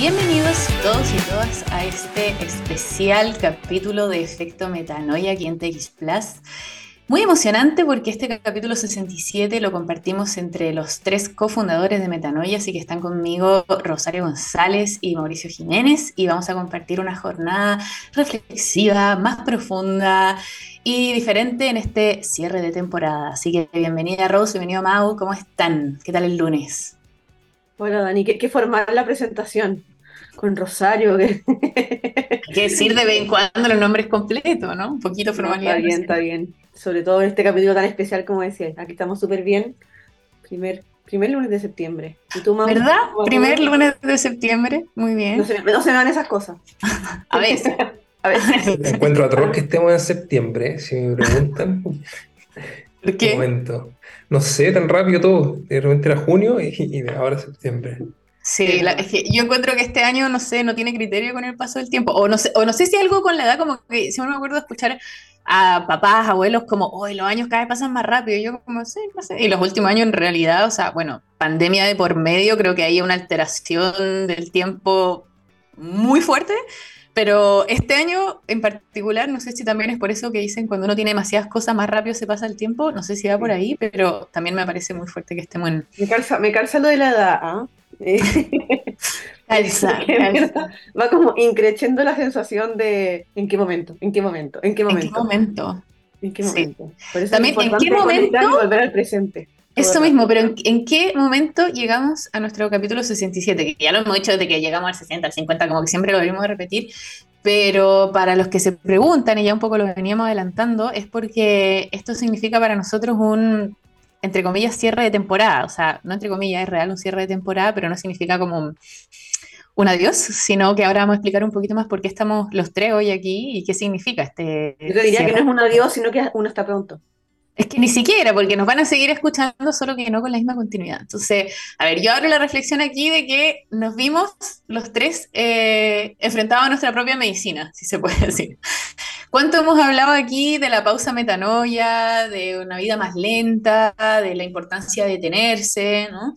Bienvenidos todos y todas a este especial capítulo de Efecto Metanoia aquí en TX Plus. Muy emocionante porque este capítulo 67 lo compartimos entre los tres cofundadores de Metanoia, así que están conmigo Rosario González y Mauricio Jiménez y vamos a compartir una jornada reflexiva, más profunda y diferente en este cierre de temporada. Así que bienvenida Rose, bienvenido Mau, ¿cómo están? ¿Qué tal el lunes? Hola Dani, qué, qué formal la presentación con Rosario. Hay que decir de vez en cuando los nombres completos, ¿no? Un poquito formalidad. está bien, está bien. Sobre todo en este capítulo tan especial como decía. Aquí estamos súper bien. Primer, primer lunes de septiembre. ¿Y tú, ¿Verdad? Primer lunes de septiembre. Muy bien. No se, no se me dan esas cosas. A veces. A veces. Me encuentro atroz que estemos en septiembre, si me preguntan. ¿Por qué? momento. No sé, tan rápido todo. De repente era junio y, y ahora septiembre. Sí, es que yo encuentro que este año, no sé, no tiene criterio con el paso del tiempo. O no sé, o no sé si algo con la edad, como que siempre me acuerdo de escuchar a papás, abuelos, como, hoy los años cada vez pasan más rápido. Y yo como, sí, no sé. Y los últimos años en realidad, o sea, bueno, pandemia de por medio, creo que hay una alteración del tiempo muy fuerte. Pero este año en particular, no sé si también es por eso que dicen cuando uno tiene demasiadas cosas más rápido se pasa el tiempo, no sé si va por ahí, pero también me parece muy fuerte que estemos en... Me calza, me calza lo de la edad, ¿ah? Va como increciendo la sensación de ¿en qué momento? ¿En qué momento? ¿En qué momento? ¿En qué momento? ¿En qué momento? También, ¿en qué momento? volver al presente. Eso mismo, pero ¿en, qué momento llegamos a nuestro capítulo 67? Que ya lo hemos dicho desde que llegamos al 60, al 50, como que siempre lo volvimos a repetir, pero para los que se preguntan, y ya un poco lo veníamos adelantando, es porque esto significa para nosotros un entre comillas, cierre de temporada. O sea, no entre comillas, es real un cierre de temporada, pero no significa como un, adiós, sino que ahora vamos a explicar un poquito más por qué estamos los tres hoy aquí y qué significa este. Yo diría que no es un adiós, sino que uno está pronto. Es que ni siquiera, porque nos van a seguir escuchando, solo que no con la misma continuidad. Entonces, a ver, yo abro la reflexión aquí de que nos vimos los tres eh, enfrentados a nuestra propia medicina, si se puede decir. ¿Cuánto hemos hablado aquí de la pausa metanoia, de una vida más lenta, de la importancia de detenerse, ¿no?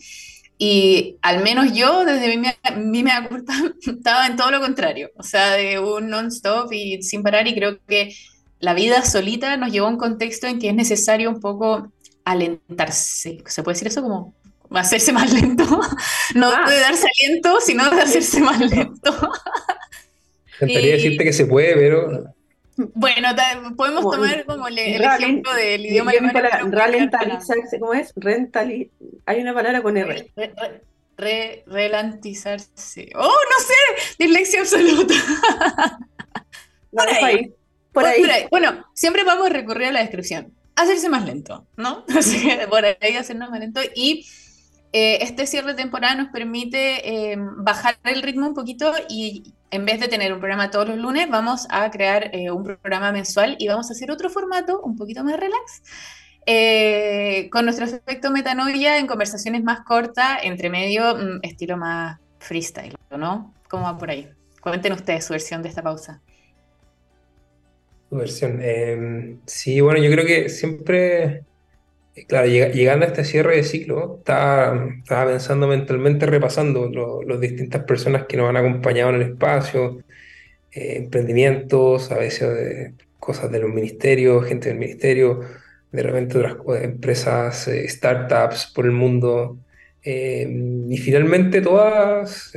Y al menos yo, desde mi, mi me culpa, estaba en todo lo contrario, o sea, de un non-stop y sin parar, y creo que la vida solita nos llevó a un contexto en que es necesario un poco alentarse. ¿Se puede decir eso como hacerse más lento? No ah. de darse aliento, sino de hacerse más lento. Intentaría decirte que se puede, pero bueno, podemos tomar como el, ejemplo del idioma alemán. Ralentizarse, ¿cómo es? Rentali hay una palabra con R. Re, relantizarse. ¡Oh, no sé! Dislexia absoluta. por, ahí. Por, ahí. Bueno, siempre vamos a recurrir a la descripción. Hacerse más lento, ¿no? Así que por ahí hacernos más lento. Y eh, este cierre de temporada nos permite eh, bajar el ritmo un poquito y en vez de tener un programa todos los lunes, vamos a crear eh, un programa mensual y vamos a hacer otro formato un poquito más relax. Eh, con nuestro efecto metanoia en conversaciones más cortas, entre medio, mm, estilo más freestyle, ¿no? ¿Cómo va por ahí? Cuenten ustedes su versión de esta pausa. Versión. Em, sí, bueno, yo creo que siempre Claro, llegando a este cierre de ciclo, estaba, pensando mentalmente, repasando las distintas personas que nos han acompañado en el espacio, eh, emprendimientos, a veces cosas de los ministerios, gente del ministerio, de repente otras empresas, eh, startups por el mundo, eh, y finalmente todas,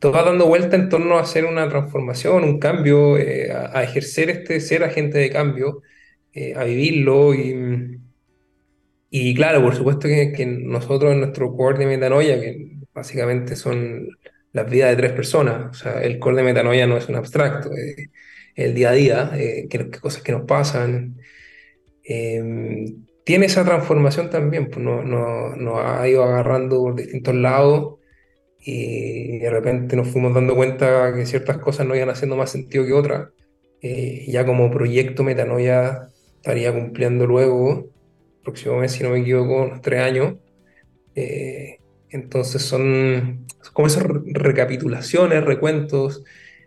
todas dando vuelta en torno a hacer una transformación, un cambio, a, a, ejercer este ser agente de cambio, a vivirlo y y claro, por supuesto que, nosotros en nuestro core de metanoia, que básicamente son las vidas de tres personas, o sea, el core de metanoia no es un abstracto, es el día a día, eh, qué, cosas que nos pasan. Em, tiene esa transformación también, pues nos no, ha ido agarrando por distintos lados y de repente nos fuimos dando cuenta que ciertas cosas no iban haciendo más sentido que otras. Eh, ya como proyecto Metanoia estaría cumpliendo luego próximo mes, si no me equivoco, unos tres años. Eh, entonces son como esas recapitulaciones, recuentos.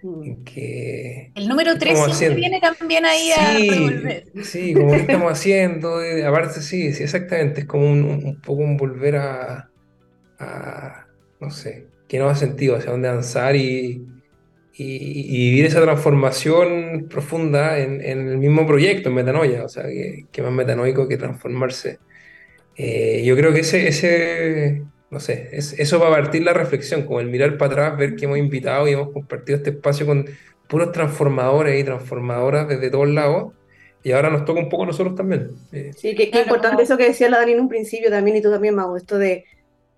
Mm. que el número 3 siempre viene también ahí a revolver. Sí, como que estamos haciendo, aparte sí, sí, exactamente, es como un, poco un volver a, a, no sé, que nos hace sentido, hacia dónde avanzar y, y, vivir esa transformación profunda en, en, el mismo proyecto, en Metanoia, o sea, que, que más metanoico que transformarse. Eh, yo creo que ese, ese no sé, es, eso va a partir la reflexión, como el mirar para atrás, ver que hemos invitado y hemos compartido este espacio con puros transformadores y transformadoras desde todos lados. Y ahora nos toca un poco a nosotros también. Eh, sí, qué, importante eso que decía la Dani en un principio también y tú también, Mau, esto de,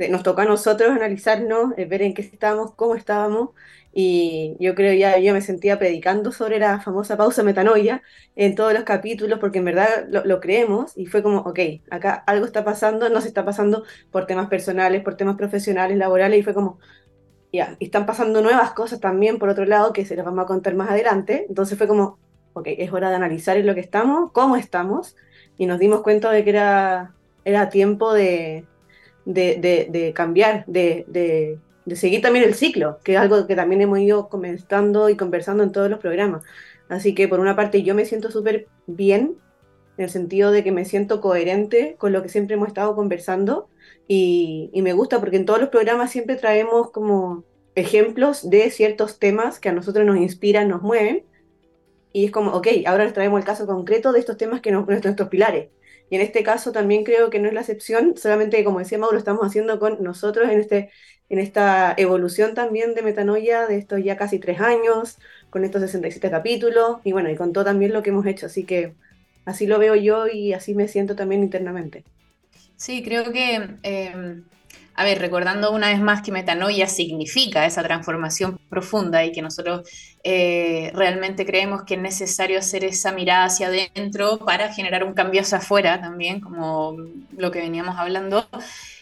nos toca a nosotros analizarnos, eh, ver en qué estábamos, cómo estábamos y yo creo ya yo me sentía predicando sobre la famosa pausa metanoia en todos los capítulos, porque en verdad lo, creemos y fue como, ok, acá algo está pasando, no se está pasando por temas personales, por temas profesionales, laborales, y fue como, ya, y están pasando nuevas cosas también por otro lado que se las vamos a contar más adelante, entonces fue como, ok, es hora de analizar en lo que estamos, cómo estamos, y nos dimos cuenta de que era, era tiempo de, de, de cambiar, de de seguir también el ciclo, que es algo que también hemos ido comentando y conversando en todos los programas. Así que por una parte yo me siento súper bien, en el sentido de que me siento coherente con lo que siempre hemos estado conversando y, me gusta porque en todos los programas siempre traemos como ejemplos de ciertos temas que a nosotros nos inspiran, nos mueven. Y es como, ok, ahora les traemos el caso concreto de estos temas que nos, nuestros pilares. Y en este caso también creo que no es la excepción, solamente como decía Mauro, estamos haciendo con nosotros en este en esta evolución también de Metanoia de estos ya casi tres años, con estos 67 capítulos, y bueno, y con todo también lo que hemos hecho, así que así lo veo yo y así me siento también internamente. Sí, creo que, em, a ver, recordando una vez más que metanoia significa esa transformación profunda y que nosotros eh, realmente creemos que es necesario hacer esa mirada hacia adentro para generar un cambio hacia afuera también, como lo que veníamos hablando.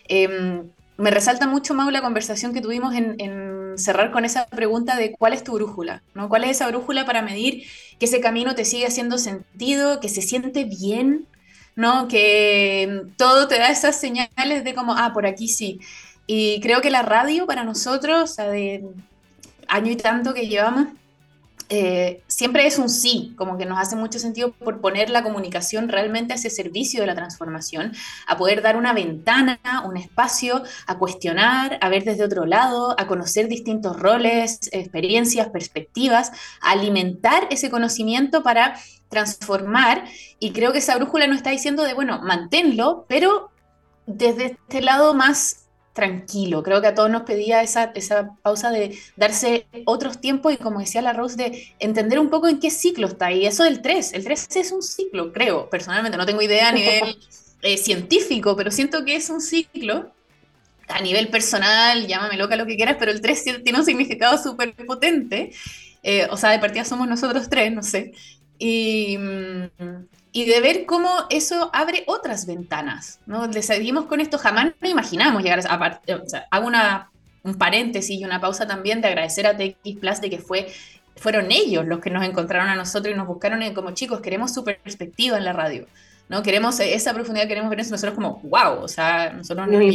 Em, me resalta mucho, Mau, la conversación que tuvimos en, cerrar con esa pregunta de cuál es tu brújula, ¿no? ¿Cuál es esa brújula para medir que ese camino te sigue haciendo sentido, que se siente bien, ¿no? Que todo te da esas señales de como, ah, por aquí sí. Y creo que la radio para nosotros, o de año y tanto que llevamos, eh, siempre es un sí, como que nos hace mucho sentido por poner la comunicación realmente a ese servicio de la transformación, a poder dar una ventana, un espacio, a cuestionar, a ver desde otro lado, a conocer distintos roles, experiencias, perspectivas, a alimentar ese conocimiento para transformar. Y creo que esa brújula nos está diciendo de, bueno, manténlo, pero desde este lado más tranquilo. Creo que a todos nos pedía esa, esa pausa de darse otros tiempos y como decía la Rose, de entender un poco en qué ciclo está. Y eso del 3, el 3 es un ciclo, creo, personalmente, no tengo idea a nivel eh, científico, pero siento que es un ciclo. A nivel personal, llámame loca lo que quieras, pero el 3 tiene un significado súper potente. Eh, o sea, de partida somos nosotros tres, no sé. Y, de ver cómo eso abre otras ventanas, ¿no? Le seguimos con esto, jamás no imaginamos llegar a... O sea, hago un paréntesis y una pausa también de agradecer a TX Plus de que fue, fueron ellos los que nos encontraron a nosotros y nos buscaron como chicos, queremos su perspectiva en la radio. ¿No? Queremos esa profundidad, queremos ver eso, nosotros como, wow, o sea, nosotros nos, nos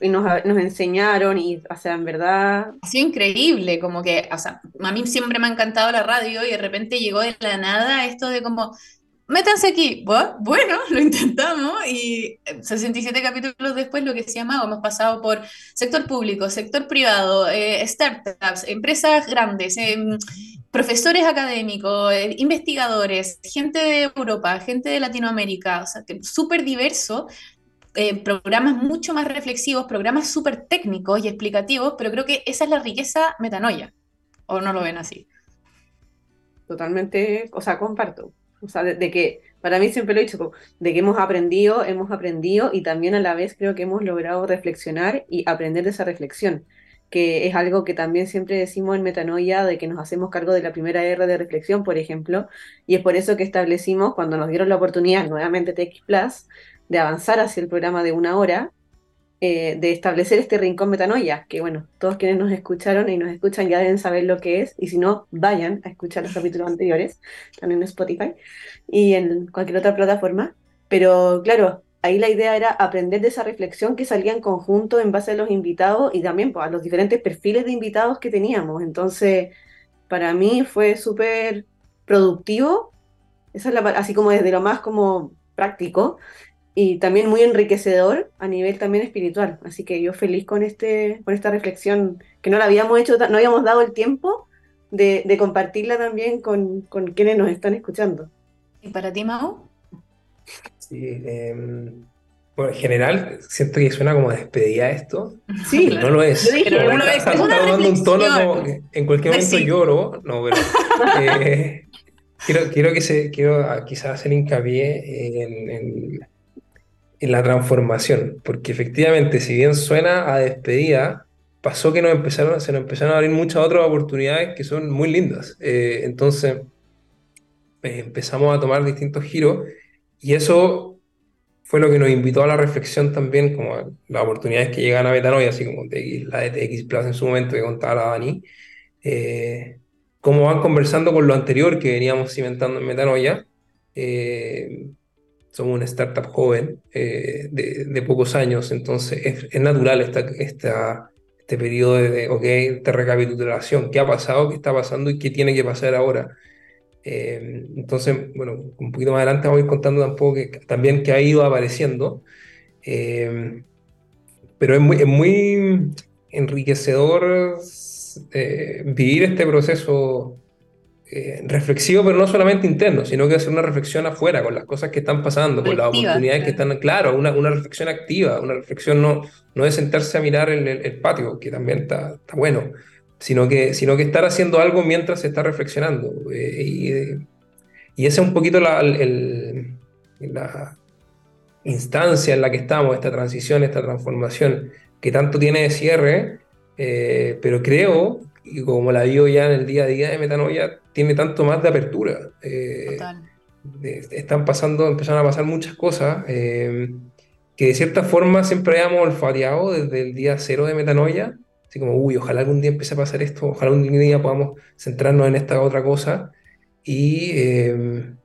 y, nos, enseñaron, y, o sea, en verdad... Ha sido increíble, como que, o sea, a mí siempre me ha encantado la radio y de repente llegó de la nada esto de como, métanse aquí, bueno, lo intentamos y 67 capítulos después lo que se llama, hemos pasado por sector público, sector privado, eh, startups, empresas grandes, em, profesores académicos, eh, investigadores, gente de Europa, gente de Latinoamérica, o sea, súper diverso, eh, programas mucho más reflexivos, programas súper técnicos y explicativos, pero creo que esa es la riqueza metanoia, ¿o no lo ven así? Totalmente, o sea, comparto. O sea, de, que, para mí siempre lo he dicho, de que hemos aprendido, hemos aprendido y también a la vez creo que hemos logrado reflexionar y aprender de esa reflexión que es algo que también siempre decimos en Metanoia, de que nos hacemos cargo de la primera R de reflexión, por ejemplo, y es por eso que establecimos, cuando nos dieron la oportunidad, nuevamente TX Plus, de avanzar hacia el programa de una hora, eh, de establecer este rincón Metanoia, que bueno, todos quienes nos escucharon y nos escuchan ya deben saber lo que es, y si no, vayan a escuchar los capítulos anteriores, también en Spotify y en cualquier otra plataforma. Pero claro, ahí la idea era aprender de esa reflexión que salía en conjunto en base a los invitados y también pues, a los diferentes perfiles de invitados que teníamos. Entonces, para mí fue súper productivo, es la, así como desde lo más como práctico, y también muy enriquecedor a nivel también espiritual. Así que yo feliz con, este, con esta reflexión, que no la habíamos hecho, no habíamos dado el tiempo de, de compartirla también con, con, quienes nos están escuchando. ¿Y para ti, Mao? Sí, eh, bueno, en general siento que suena como despedida esto. Sí, no lo es. Pero no lo es. Es una un tono como en cualquier momento lloro. No, pero eh, quiero, quiero que se, quiero quizás hacer hincapié en, en, en, la transformación, porque efectivamente, si bien suena a despedida, pasó que nos empezaron, se nos empezaron a abrir muchas otras oportunidades que son muy lindas. Eh, entonces, eh, empezamos a tomar distintos giros y eso fue lo que nos invitó a la reflexión también, como las oportunidades que llegan a Metanoia, así como la de TX Plus en su momento que contaba la Dani, eh, cómo van conversando con lo anterior que veníamos cimentando en Metanoia. Eh, somos una startup joven eh, de, de, pocos años, entonces es, es natural esta, esta, este periodo de, ok, de recapitulación, qué ha pasado, qué está pasando y qué tiene que pasar ahora. Eh, entonces, bueno, un poquito más adelante vamos a ir contando tampoco que, también que ha ido apareciendo. Eh, pero es muy, es muy enriquecedor eh, vivir este proceso reflexivo, pero no solamente interno, sino que hacer una reflexión afuera, con las cosas que están pasando, con las oportunidades que están, claro, una, una, reflexión activa, una reflexión no, no de sentarse a mirar el, el, el patio, que también está, está bueno, sino que, sino que estar haciendo algo mientras se está reflexionando. Eh, y, y, esa es un poquito la, el, la instancia en la que estamos, esta transición, esta transformación, que tanto tiene de cierre, eh, pero creo, y como la vivo ya en el día a día de Metanoia, tiene tanto más de apertura. Eh, están pasando, empezaron a pasar muchas cosas que de cierta forma siempre habíamos olfateado desde el día cero de Metanoia, Así como, uy, ojalá algún día empiece a pasar esto, ojalá algún día podamos centrarnos en esta otra cosa. Y em,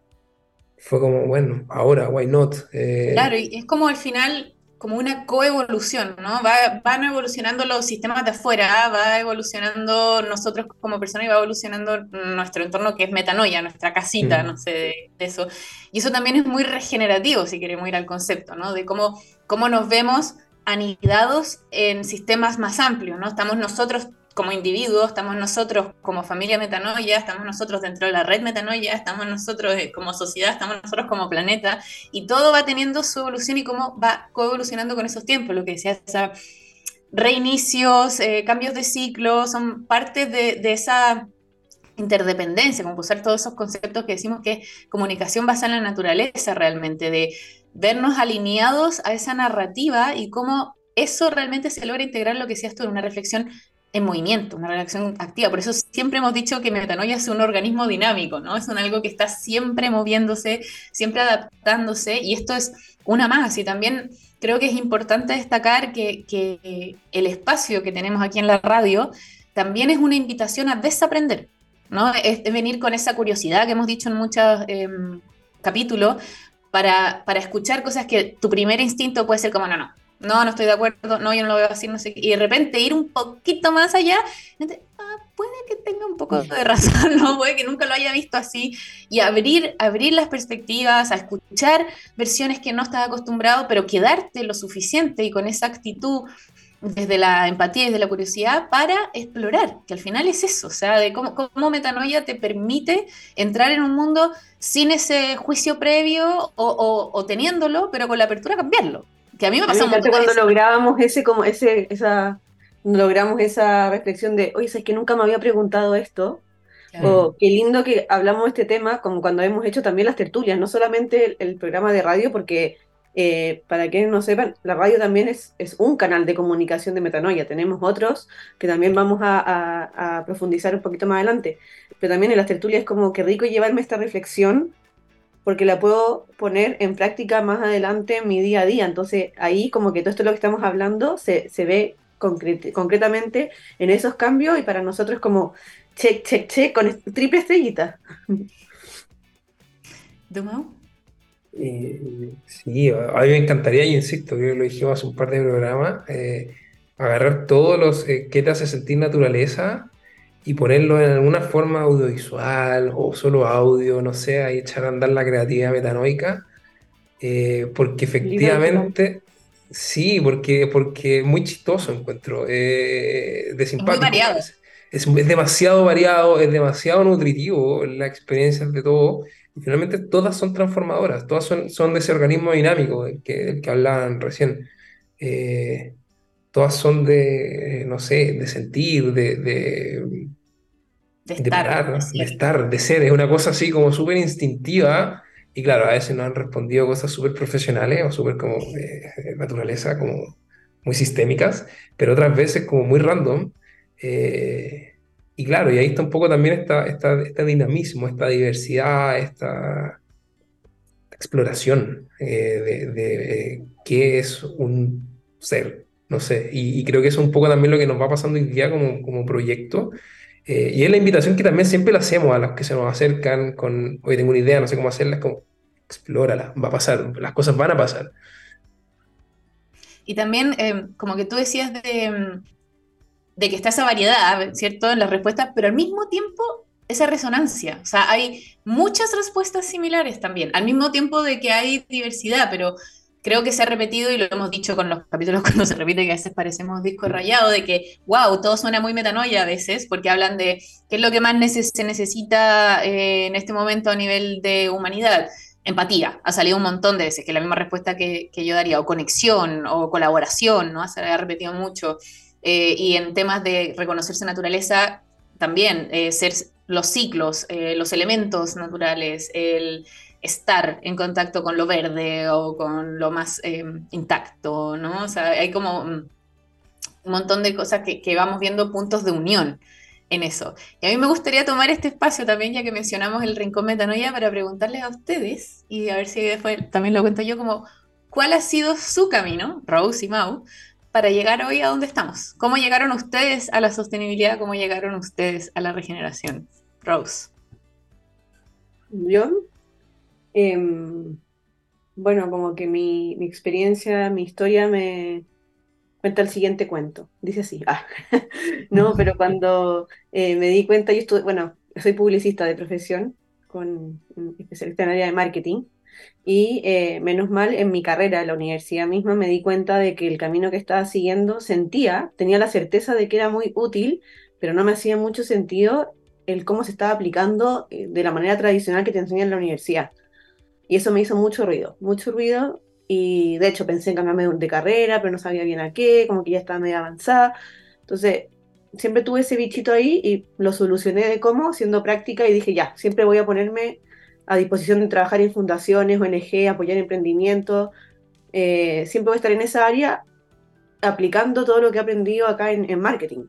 fue como, bueno, ahora, why not? Eh, claro, y es como al final, como una coevolución, ¿no? Va, van evolucionando los sistemas de afuera, va evolucionando nosotros como personas y va evolucionando nuestro entorno que es metanoia, nuestra casita, no sé, de, eso. Y eso también es muy regenerativo, si queremos ir al concepto, ¿no? De cómo, cómo nos vemos anidados en sistemas más amplios, ¿no? Estamos nosotros como individuos, estamos nosotros como familia metanoia, estamos nosotros dentro de la red metanoia, estamos nosotros eh, como sociedad, estamos nosotros como planeta, y todo va teniendo su evolución y cómo va coevolucionando con esos tiempos, lo que decía, reinicios, eh, cambios de ciclo, son parte de, de esa interdependencia, como usar todos esos conceptos que decimos que comunicación basada en la naturaleza realmente, de vernos alineados a esa narrativa y cómo eso realmente se logra integrar lo que decías tú en una reflexión en movimiento, una reflexión activa. Por eso siempre hemos dicho que Metanoia es un organismo dinámico, ¿no? Es un algo que está siempre moviéndose, siempre adaptándose, y esto es una más. Y también creo que es importante destacar que, que el espacio que tenemos aquí en la radio también es una invitación a desaprender, ¿no? Es venir con esa curiosidad que hemos dicho en muchos em, capítulos, para, para escuchar cosas que tu primer instinto puede ser como, no, no, no, no estoy de acuerdo, no, yo no lo veo así, no sé Y de repente ir un poquito más allá, ah, puede que tenga un poco de razón, ¿no? Puede que nunca lo haya visto así. Y abrir, abrir las perspectivas, a escuchar versiones que no estás acostumbrado, pero quedarte lo suficiente y con esa actitud desde la empatía y desde la curiosidad para explorar, que al final es eso, o sea, de cómo, cómo metanoia te permite entrar en un mundo sin ese juicio previo o, teniéndolo, pero con la apertura a cambiarlo. Que a mí me pasó mucho cuando lográbamos ese, como ese, esa, logramos esa reflexión de, oye, es que nunca me había preguntado esto, o qué lindo que hablamos de este tema, como cuando hemos hecho también las tertulias, no solamente el programa de radio, porque eh, para quienes no sepan, la radio también es, un canal de comunicación de metanoia. Tenemos otros que también vamos a, profundizar un poquito más adelante. Pero también en las tertulias como que rico llevarme esta reflexión porque la puedo poner en práctica más adelante en mi día a día. Entonces ahí como que todo esto lo que estamos hablando se, se ve concretamente en esos cambios y para nosotros como check, check, check con triple estrellita. ¿Dumau? Sí, a mí me encantaría, y insisto, que lo dijimos hace un par de programas, eh, agarrar todos los eh, que te hace sentir naturaleza y ponerlo en alguna forma audiovisual o solo audio, no sé, ahí echar a andar la creatividad metanoica. eh, porque efectivamente, sí, porque, porque muy chistoso encuentro, eh, de simpático. Muy variado. Es, es, demasiado variado, es demasiado nutritivo la experiencia de todo. Y finalmente todas son transformadoras, todas son, son de ese organismo dinámico del que, del que hablaban recién. Eh, todas son de, no sé, de sentir, de, de, de estar, de, estar, de ser. Es una cosa así como súper instintiva. Y claro, a veces nos han respondido cosas súper profesionales o súper como de naturaleza, como muy sistémicas, pero otras veces como muy random. Eh, y claro, y ahí está un poco también esta, esta, este dinamismo, esta diversidad, esta exploración eh, de, qué es un ser, no sé, y, creo que eso es un poco también lo que nos va pasando hoy día como, como proyecto, eh, y es la invitación que también siempre le hacemos a los que se nos acercan con, hoy tengo una idea, no sé cómo hacerla, es como, explórala, va a pasar, las cosas van a pasar. Y también, eh, como que tú decías de, de que está esa variedad, ¿cierto?, en las respuestas, pero al mismo tiempo esa resonancia. O sea, hay muchas respuestas similares también, al mismo tiempo de que hay diversidad, pero creo que se ha repetido y lo hemos dicho con los capítulos cuando se repite que a veces parecemos disco rayado, de que, wow, todo suena muy metanoia a veces, porque hablan de qué es lo que más se necesita eh, en este momento a nivel de humanidad. Empatía, ha salido un montón de veces, que es la misma respuesta que, que yo daría, o conexión, o colaboración, ¿no? Se ha repetido mucho. Eh, y en temas de reconocerse naturaleza, también eh, ser los ciclos, eh, los elementos naturales, el estar en contacto con lo verde o con lo más intacto, ¿no? O sea, hay como un montón de cosas que, que, vamos viendo puntos de unión en eso. Y a mí me gustaría tomar este espacio también, ya que mencionamos el Rincón Metanoia, para preguntarles a ustedes, y a ver si después también lo cuento yo, como, ¿cuál ha sido su camino, Rose y Mau, para llegar hoy a donde estamos? ¿Cómo llegaron ustedes a la sostenibilidad? ¿Cómo llegaron ustedes a la regeneración? Rose. Yo, em, bueno, como que mi, experiencia, mi historia me cuenta el siguiente cuento. Dice así, ah, no, pero cuando eh, me di cuenta, yo estuve, bueno, soy publicista de profesión, con especialista en área de marketing, y eh, menos mal, en mi carrera, en la universidad misma, me di cuenta de que el camino que estaba siguiendo sentía, tenía la certeza de que era muy útil, pero no me hacía mucho sentido el cómo se estaba aplicando eh, de la manera tradicional que te enseñan en la universidad. Y eso me hizo mucho ruido, mucho ruido. Y de hecho pensé en cambiarme de carrera, pero no sabía bien a qué, como que ya estaba medio avanzada. Entonces, siempre tuve ese bichito ahí y lo solucioné de cómo, siendo práctica, y dije, ya, siempre voy a ponerme a disposición de trabajar en fundaciones, ONG, apoyar emprendimientos. Eh, siempre voy a estar en esa área aplicando todo lo que he aprendido acá en, marketing.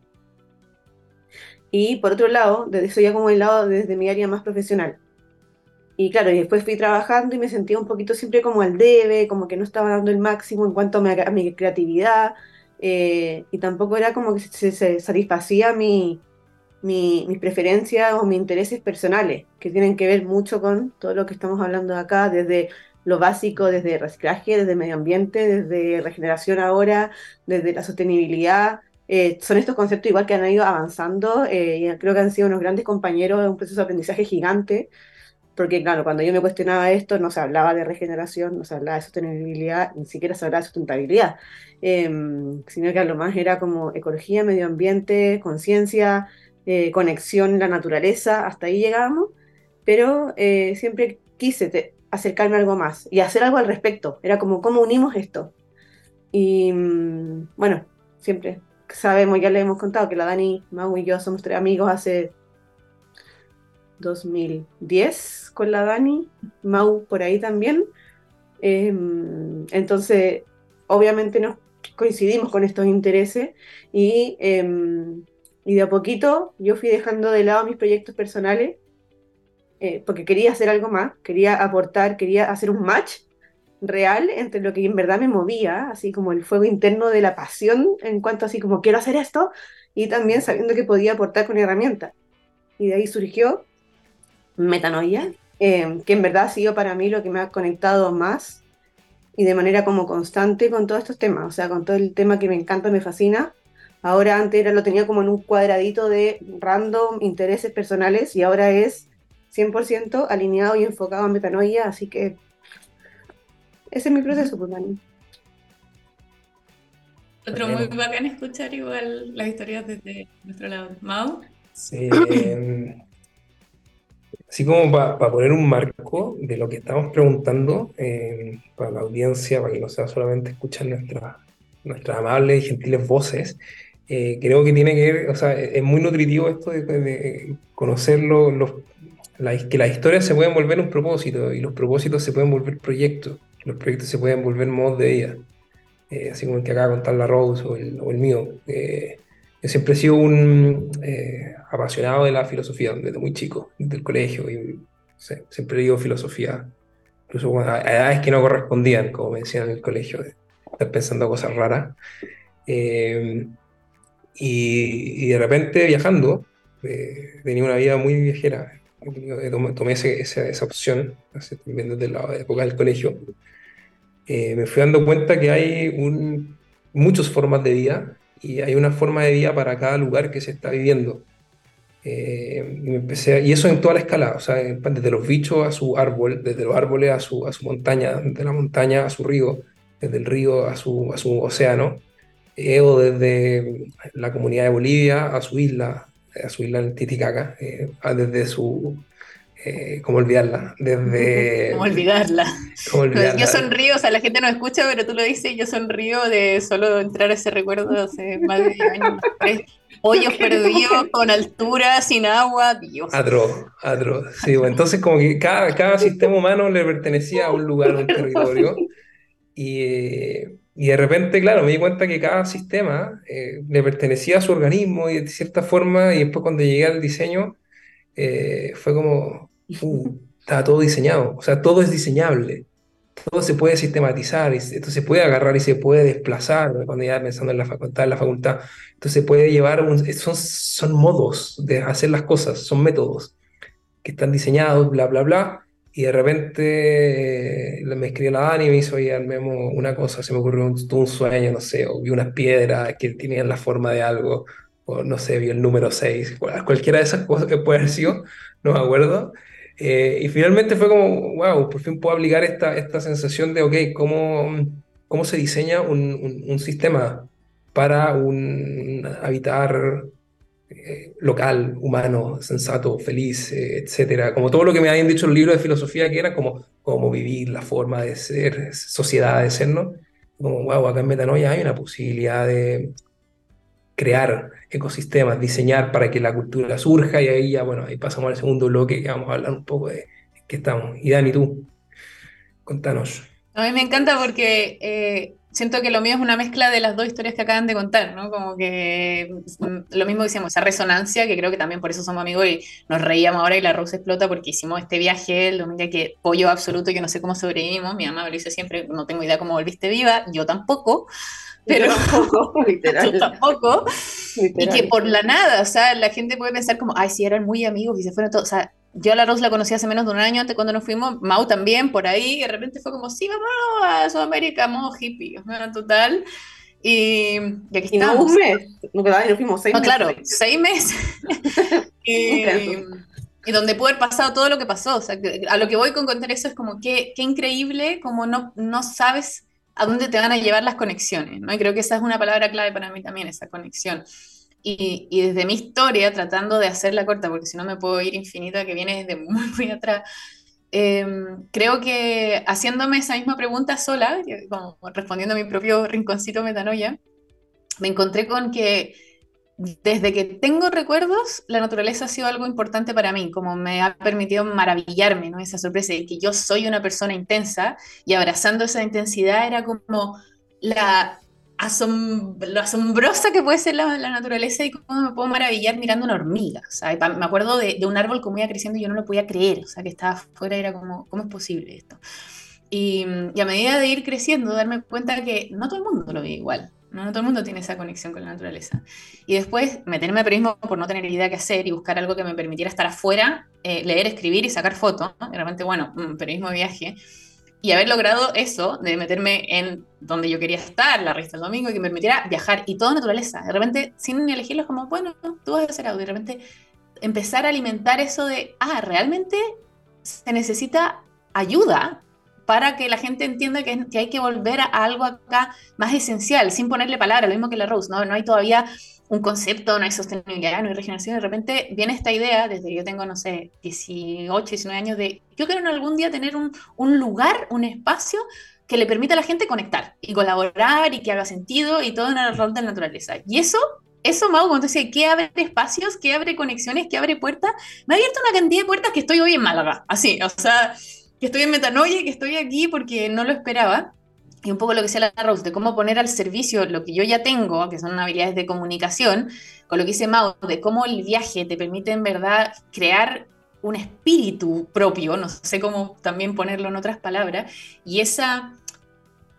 Y por otro lado, desde eso ya como el lado desde mi área más profesional. Y claro, y después fui trabajando y me sentía un poquito siempre como al debe, como que no estaba dando el máximo en cuanto a mi, creatividad. Eh, y tampoco era como que se satisfacía mi, mis preferencias o mis intereses personales, que tienen que ver mucho con todo lo que estamos hablando acá, desde lo básico, desde reciclaje, desde medio ambiente, desde regeneración ahora, desde la sostenibilidad. Eh, son estos conceptos igual que han ido avanzando eh, y creo que han sido unos grandes compañeros de un proceso de aprendizaje gigante, porque claro, cuando yo me cuestionaba esto no se hablaba de regeneración, no se hablaba de sostenibilidad, ni siquiera se hablaba de sustentabilidad, em, sino que a lo más era como ecología, medio ambiente, conciencia, eh, conexión la naturaleza, hasta ahí llegamos, pero eh, siempre quise acercarme a algo más y hacer algo al respecto. Era como, ¿cómo unimos esto? Y mm, bueno, siempre sabemos, ya le hemos contado que la Dani, Mau y yo somos tres amigos hace 2010 con la Dani, Mau por ahí también. Em, entonces, obviamente nos coincidimos con estos intereses y em, y de a poquito yo fui dejando de lado mis proyectos personales eh, porque quería hacer algo más, quería aportar, quería hacer un match real entre lo que en verdad me movía, así como el fuego interno de la pasión en cuanto así como quiero hacer esto y también sabiendo que podía aportar con herramientas. Y de ahí surgió Metanoia, eh, que en verdad ha sido para mí lo que me ha conectado más y de manera como constante con todos estos temas, o sea, con todo el tema que me encanta, me fascina, Ahora antes era, lo tenía como en un cuadradito de random intereses personales y ahora es 100% alineado y enfocado en metanoia, así que ese es mi proceso, pues, Otro muy bacán escuchar igual las historias desde nuestro lado. Mau. Sí. Em, así como para poner un marco de lo que estamos preguntando em, para la audiencia, para que no sea solamente escuchar nuestra, nuestras amables y gentiles voces, eh, creo que tiene que ver, o sea, es muy nutritivo esto de, conocer los, que las historias se pueden volver un propósito y los propósitos se pueden volver proyectos, los proyectos se pueden volver modos de vida, eh, así como el que acaba de contar la Rose o el, o el mío. Eh, yo siempre he sido un apasionado de la filosofía desde muy chico, desde el colegio, y siempre he leído filosofía, incluso a edades que no correspondían, como me decían en el colegio, de estar pensando cosas raras. Y, de repente viajando, eh, tenía una vida muy viajera. Tomé, esa, opción, también desde la época del colegio. Eh, me fui dando cuenta que hay un, muchas formas de vida y hay una forma de vida para cada lugar que se está viviendo. Eh, y, empecé, y eso en toda la escala, o sea, desde los bichos a su árbol, desde los árboles a su, a su montaña, desde la montaña a su río, desde el río a su, a su océano o desde la comunidad de Bolivia a su isla, a su isla en Titicaca, eh, desde su... Eh, ¿Cómo olvidarla? Desde... ¿Cómo olvidarla? Yo sonrío, o sea, la gente no escucha, pero tú lo dices, yo sonrío de solo entrar a ese recuerdo hace más de 10 años. Hoyos perdidos, con altura, sin agua, Dios. Adro, adro. Sí, bueno, entonces como que cada, cada sistema humano le pertenecía a un lugar, a un territorio. Y, eh, y de repente, claro, me di cuenta que cada sistema eh, le pertenecía a su organismo y de cierta forma, y después cuando llegué al diseño, eh, fue como, uh, estaba todo diseñado, o sea, todo es diseñable, todo se puede sistematizar, y esto se puede agarrar y se puede desplazar, cuando ya pensando en la facultad, en la facultad, entonces se puede llevar, son, son modos de hacer las cosas, son métodos que están diseñados, bla, bla, bla, y de repente eh, me escribió la Dani y me hizo ahí al memo una cosa, se me ocurrió un, un, sueño, no sé, o vi unas piedras que tenían la forma de algo, o no sé, vi el número 6, cualquiera de esas cosas que puede haber sido, no me acuerdo. Eh, y finalmente fue como, wow, por fin puedo aplicar esta, esta sensación de, ok, ¿cómo, cómo se diseña un, un, un sistema para un habitar eh, local, humano, sensato, feliz, eh, etcétera. Como todo lo que me habían dicho los libros de filosofía, que era como cómo vivir, la forma de ser, sociedad de ser, ¿no? Como, wow, acá en Metanoia hay una posibilidad de crear ecosistemas, diseñar para que la cultura surja y ahí ya, bueno, ahí pasamos al segundo bloque que vamos a hablar un poco de qué estamos. Y Dani, tú, contanos. A mí me encanta porque eh, siento que lo mío es una mezcla de las dos historias que acaban de contar, ¿no? Como que mm, lo mismo decíamos, esa resonancia, que creo que también por eso somos amigos y nos reíamos ahora y la Rose explota porque hicimos este viaje el domingo que pollo absoluto, yo no sé cómo sobrevivimos, mi mamá me lo dice siempre, no tengo idea cómo volviste viva, yo tampoco. Pero yo tampoco, literal. Yo tampoco. Y que por la nada, o sea, la gente puede pensar como, ay, sí, eran muy amigos y se fueron todos. O sea, yo a la Rose la conocí hace menos de un año antes cuando nos fuimos, Mau también por ahí, y de repente fue como, sí, vamos a Sudamérica, modo hippie, total. Y, y aquí y no un mes, no, nos fuimos seis no, meses. Claro, seis meses. y, y, donde pudo haber pasado todo lo que pasó. O sea, a lo que voy con contar eso es como que qué increíble como no, no sabes a dónde te van a llevar las conexiones, ¿no? Y creo que esa es una palabra clave para mí también, esa conexión. Y, desde mi historia, tratando de hacerla corta, porque si no me puedo ir infinita, que viene desde muy, muy atrás, em, creo que haciéndome esa misma pregunta sola, como respondiendo a mi propio rinconcito metanoia, me encontré con que desde que tengo recuerdos, la naturaleza ha sido algo importante para mí, como me ha permitido maravillarme, ¿no? Esa sorpresa de que yo soy una persona intensa y abrazando esa intensidad era como la lo asombrosa que puede ser la, naturaleza y cómo me puedo maravillar mirando una hormiga. O sea, me acuerdo de, un árbol como iba creciendo y yo no lo podía creer, o sea, que estaba afuera, era como, ¿cómo es posible esto? Y, a medida de ir creciendo, darme cuenta que no todo el mundo lo ve igual, no, todo el mundo tiene esa conexión con la naturaleza. Y después meterme a periodismo por no tener idea qué hacer y buscar algo que me permitiera estar afuera, eh, leer, escribir y sacar fotos. De repente, bueno, periodismo de viaje y haber logrado eso, de meterme en donde yo quería estar, la revista del domingo, y que me permitiera viajar y todo naturaleza. De repente, sin elegirlo, como, bueno, tú vas a hacer algo. De repente empezar a alimentar eso de, ah, realmente se necesita ayuda para que la gente entienda que, hay que volver a, algo acá más esencial, sin ponerle palabra, lo mismo que la Rose, ¿no? No hay todavía un concepto, no hay sostenibilidad, no hay regeneración, de repente viene esta idea, desde que yo tengo, no sé, 18, 19 años, de yo quiero en algún día tener un, un lugar, un espacio que le permita a la gente conectar y colaborar y que haga sentido y todo en el rol de la naturaleza. Y eso, eso, Mau, cuando decía que abre espacios, que abre conexiones, que abre puertas, me ha abierto una cantidad de puertas que estoy hoy en Málaga, así, o sea, que estoy en Metanoia, que estoy aquí porque no lo esperaba. Y un poco lo que decía la Rose, de cómo poner al servicio lo que yo ya tengo, que son habilidades de comunicación, con lo que dice Mau, de cómo el viaje te permite en verdad crear un espíritu propio, no sé cómo también ponerlo en otras palabras, y esa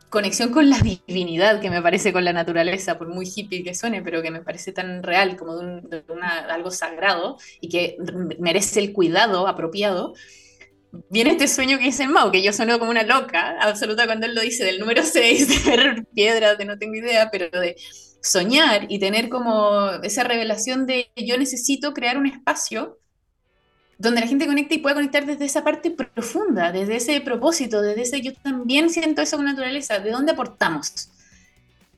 conexión con la divinidad que me parece con la naturaleza, por muy hippie que suene, pero que me parece tan real como de, algo sagrado y que merece el cuidado apropiado, viene este sueño que dice Mao, que yo sueno como una loca, absoluta cuando él lo dice, del número 6, de ver piedras, de no tengo idea, pero de soñar y tener como esa revelación de yo necesito crear un espacio donde la gente conecte y pueda conectar desde esa parte profunda, desde ese propósito, desde ese yo también siento eso con naturaleza, ¿de dónde aportamos?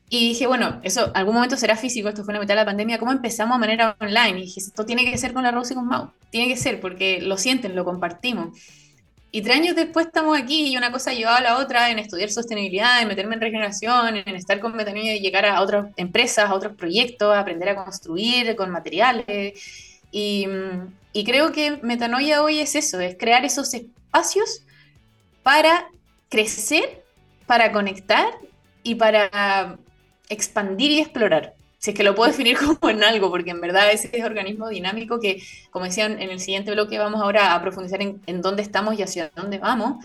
Y dije, bueno, eso algún momento será físico, esto fue la mitad de la pandemia, ¿cómo empezamos a manera online? Y dije, esto tiene que ser con la Rose y con Mau, tiene que ser, porque lo sienten, lo compartimos. Y tres años después estamos aquí y una cosa llevaba a la otra en estudiar sostenibilidad, en meterme en regeneración, en estar con Metanoia y llegar a otras empresas, a otros proyectos, aprender a construir con materiales. Y, y creo que metanoia hoy es eso, es crear esos espacios para crecer, para conectar y para expandir y explorar. Si es que lo puedo definir como en algo, porque en verdad ese es organismo dinámico que, como decían en el siguiente bloque, vamos ahora a profundizar en, en dónde estamos y hacia dónde vamos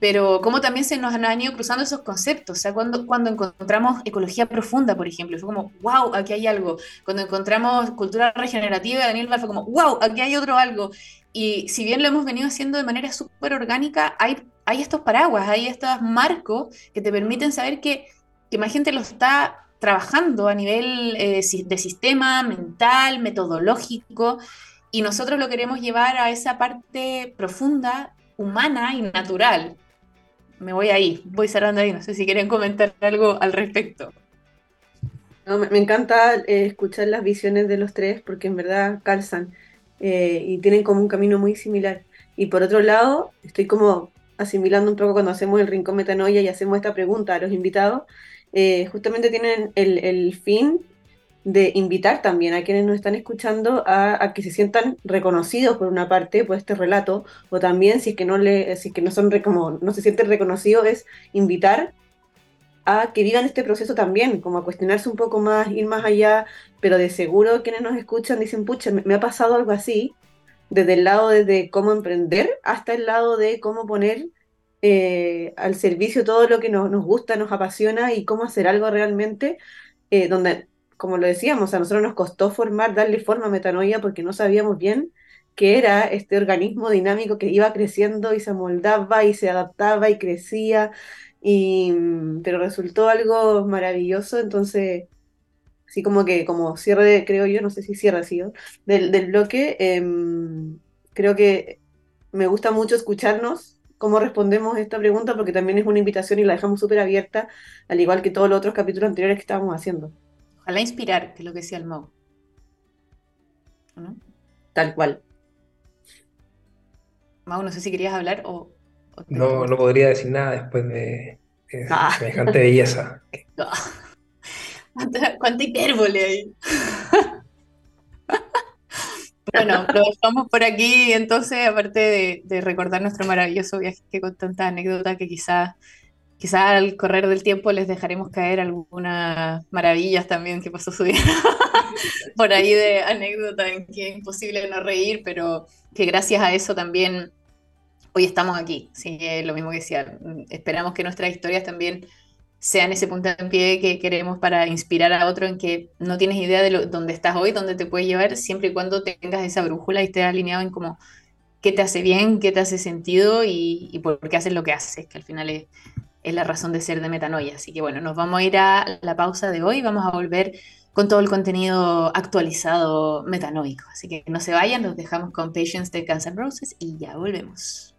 pero cómo también se nos han ido cruzando esos conceptos. O sea, cuando, cuando encontramos ecología profunda, por ejemplo, fue como, wow, aquí hay algo. Cuando encontramos cultura regenerativa, Daniel fue como, wow, aquí hay otro algo. Y si bien lo hemos venido haciendo de manera súper orgánica, hay, hay estos paraguas, hay estos marcos que te permiten saber que, que más gente lo está trabajando a nivel eh, de sistema, mental, metodológico, y nosotros lo queremos llevar a esa parte profunda, humana y natural me voy ahí, voy cerrando ahí, no sé si quieren comentar algo al respecto. me, encanta eh, escuchar las visiones de los tres porque en verdad calzan eh, y tienen como un camino muy similar. Y por otro lado, estoy como asimilando un poco cuando hacemos el Rincón Metanoia y hacemos esta pregunta a los invitados, eh, justamente tienen el, fin de invitar también a quienes nos están escuchando a, que se sientan reconocidos por una parte por este relato, o también si es que no le, si que no son como no se sienten reconocidos, es invitar a que vivan este proceso también, como a cuestionarse un poco más, ir más allá, pero de seguro quienes nos escuchan dicen, pucha, me, ha pasado algo así, desde el lado de cómo emprender hasta el lado de cómo poner eh, al servicio todo lo que nos, gusta, nos apasiona y cómo hacer algo realmente, eh, donde como lo decíamos, a nosotros nos costó formar, darle forma a Metanoia porque no sabíamos bien qué era este organismo dinámico que iba creciendo y se amoldaba y se adaptaba y crecía, y, pero resultó algo maravilloso, entonces, así como que como cierre, creo yo, no sé si cierre así, del, del, bloque, em, creo que me gusta mucho escucharnos cómo respondemos a esta pregunta porque también es una invitación y la dejamos súper abierta, al igual que todos los otros capítulos anteriores que estábamos haciendo. Ojalá inspirar, que es lo que decía el Mau. Tal cual. Mau, no sé si querías hablar o... no, no podría decir nada después de, ah. semejante belleza. ¿Cuánta, hipérbole ahí. Bueno, lo dejamos por aquí, entonces, aparte de, recordar nuestro maravilloso viaje con tantas anécdotas que quizás Quizá al correr del tiempo les dejaremos caer algunas maravillas también que pasó su día por ahí de anécdota en que es imposible no reír, pero que gracias a eso también hoy estamos aquí. Sí, lo mismo que decía, esperamos que nuestras historias también sean ese pie que queremos para inspirar a otro en que no tienes idea de dónde estás hoy, dónde te puedes llevar, siempre y cuando tengas esa brújula y estés alineado en como qué te hace bien, qué te hace sentido y, y por qué haces lo que haces, que al final es, es la razón de ser de Metanoia. Así que bueno, nos vamos a ir a la pausa de hoy, vamos a volver con todo el contenido actualizado metanoico. Así que no se vayan, los dejamos con Patience de Guns N' Roses y ya volvemos.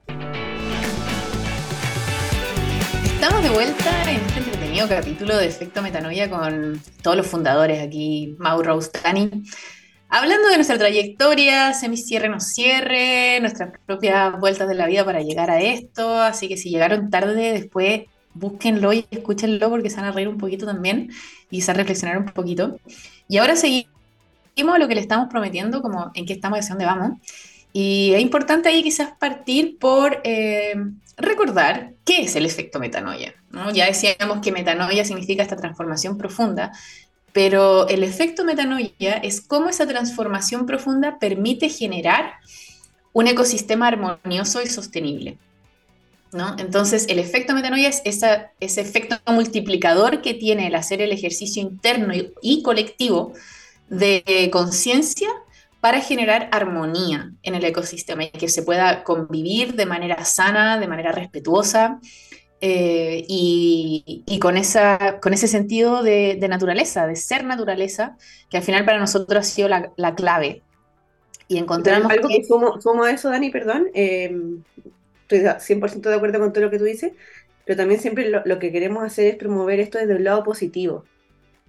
Estamos de vuelta en este entretenido capítulo de Efecto Metanoia con todos los fundadores aquí, Mauro Dani, hablando de nuestra trayectoria, semicierre no cierre, nuestras propias vueltas de la vida para llegar a esto, así que si llegaron tarde, después búsquenlo y escúchenlo porque se van a reír un poquito también y se van a reflexionar un poquito. Y ahora seguimos lo que le estamos prometiendo, como en qué estamos y hacia dónde vamos. Y es importante ahí quizás partir por eh, recordar qué es el efecto metanoia. Ya decíamos que metanoia significa esta transformación profunda, pero el efecto metanoia es cómo esa transformación profunda permite generar un ecosistema armonioso y sostenible. ¿no? Entonces, el efecto metanoia es ese efecto multiplicador que tiene el hacer el ejercicio interno y colectivo de conciencia para generar armonía en el ecosistema y que se pueda convivir de manera sana, de manera respetuosa eh, y, con, esa, con ese sentido de, naturaleza, de ser naturaleza, que al final para nosotros ha sido la, clave. Y encontramos... Algo que, sumo, a eso, Dani, perdón, em, estoy 100% de acuerdo con todo lo que tú dices, pero también siempre lo que queremos hacer es promover esto desde un lado positivo.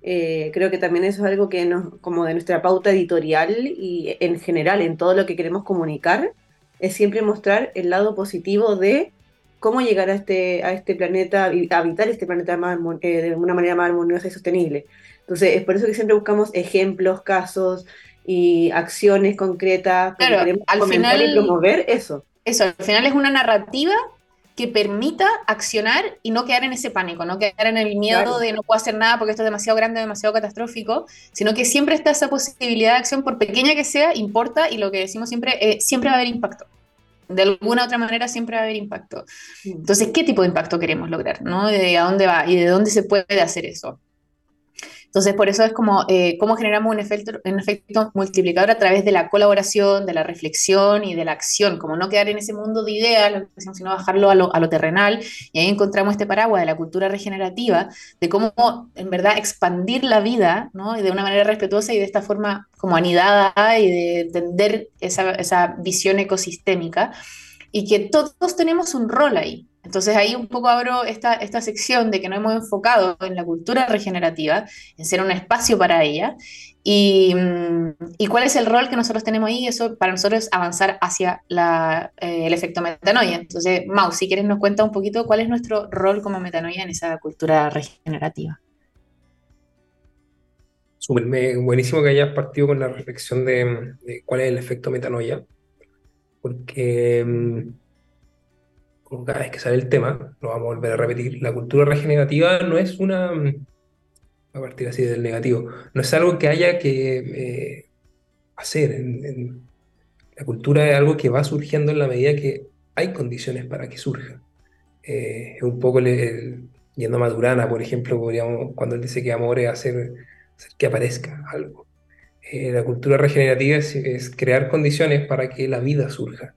Eh, creo que también eso es algo que nos, como de nuestra pauta editorial y en general en todo lo que queremos comunicar, es siempre mostrar el lado positivo de cómo llegar a este, a este planeta, y habitar este planeta más, eh, de una manera más armoniosa y sostenible. Entonces, es por eso que siempre buscamos ejemplos, casos y acciones concretas, para queremos al final, y promover eso. Eso, al final es una narrativa que permita accionar y no quedar en ese pánico, no quedar en el miedo de no puedo hacer nada porque esto es demasiado grande, demasiado catastrófico, sino que siempre está esa posibilidad de acción, por pequeña que sea, importa y lo que decimos siempre, eh, siempre va a haber impacto. De alguna u otra manera siempre va a haber impacto. Entonces, ¿qué tipo de impacto queremos lograr? ¿no? ¿De a dónde va? ¿Y de dónde se puede hacer eso? Entonces, por eso es como eh, cómo generamos un efecto, un efecto multiplicador a través de la colaboración, de la reflexión y de la acción, como no quedar en ese mundo de ideas, sino bajarlo a lo, a lo terrenal. Y ahí encontramos este paraguas de la cultura regenerativa, de cómo en verdad expandir la vida ¿no? de una manera respetuosa y de esta forma como anidada y de entender esa, esa visión ecosistémica y que todos tenemos un rol ahí. Entonces ahí un poco abro esta, esta sección de que nos hemos enfocado en la cultura regenerativa, en ser un espacio para ella, y, y cuál es el rol que nosotros tenemos ahí, eso para nosotros es avanzar hacia la, eh, el efecto metanoia. Entonces, Mau, si quieres nos cuenta un poquito cuál es nuestro rol como metanoia en esa cultura regenerativa. Buenísimo que hayas partido con la reflexión de, de cuál es el efecto metanoia, porque mm, cada vez que sale el tema, lo vamos a volver a repetir, la cultura regenerativa no es una, a partir así del negativo, no es algo que haya que eh, hacer. la cultura es algo que va surgiendo en la medida que hay condiciones para que surja. Eh, es un poco el, yendo a Madurana, por ejemplo, podríamos, cuando él dice que amor es hacer, que aparezca algo. Eh, la cultura regenerativa es crear condiciones para que la vida surja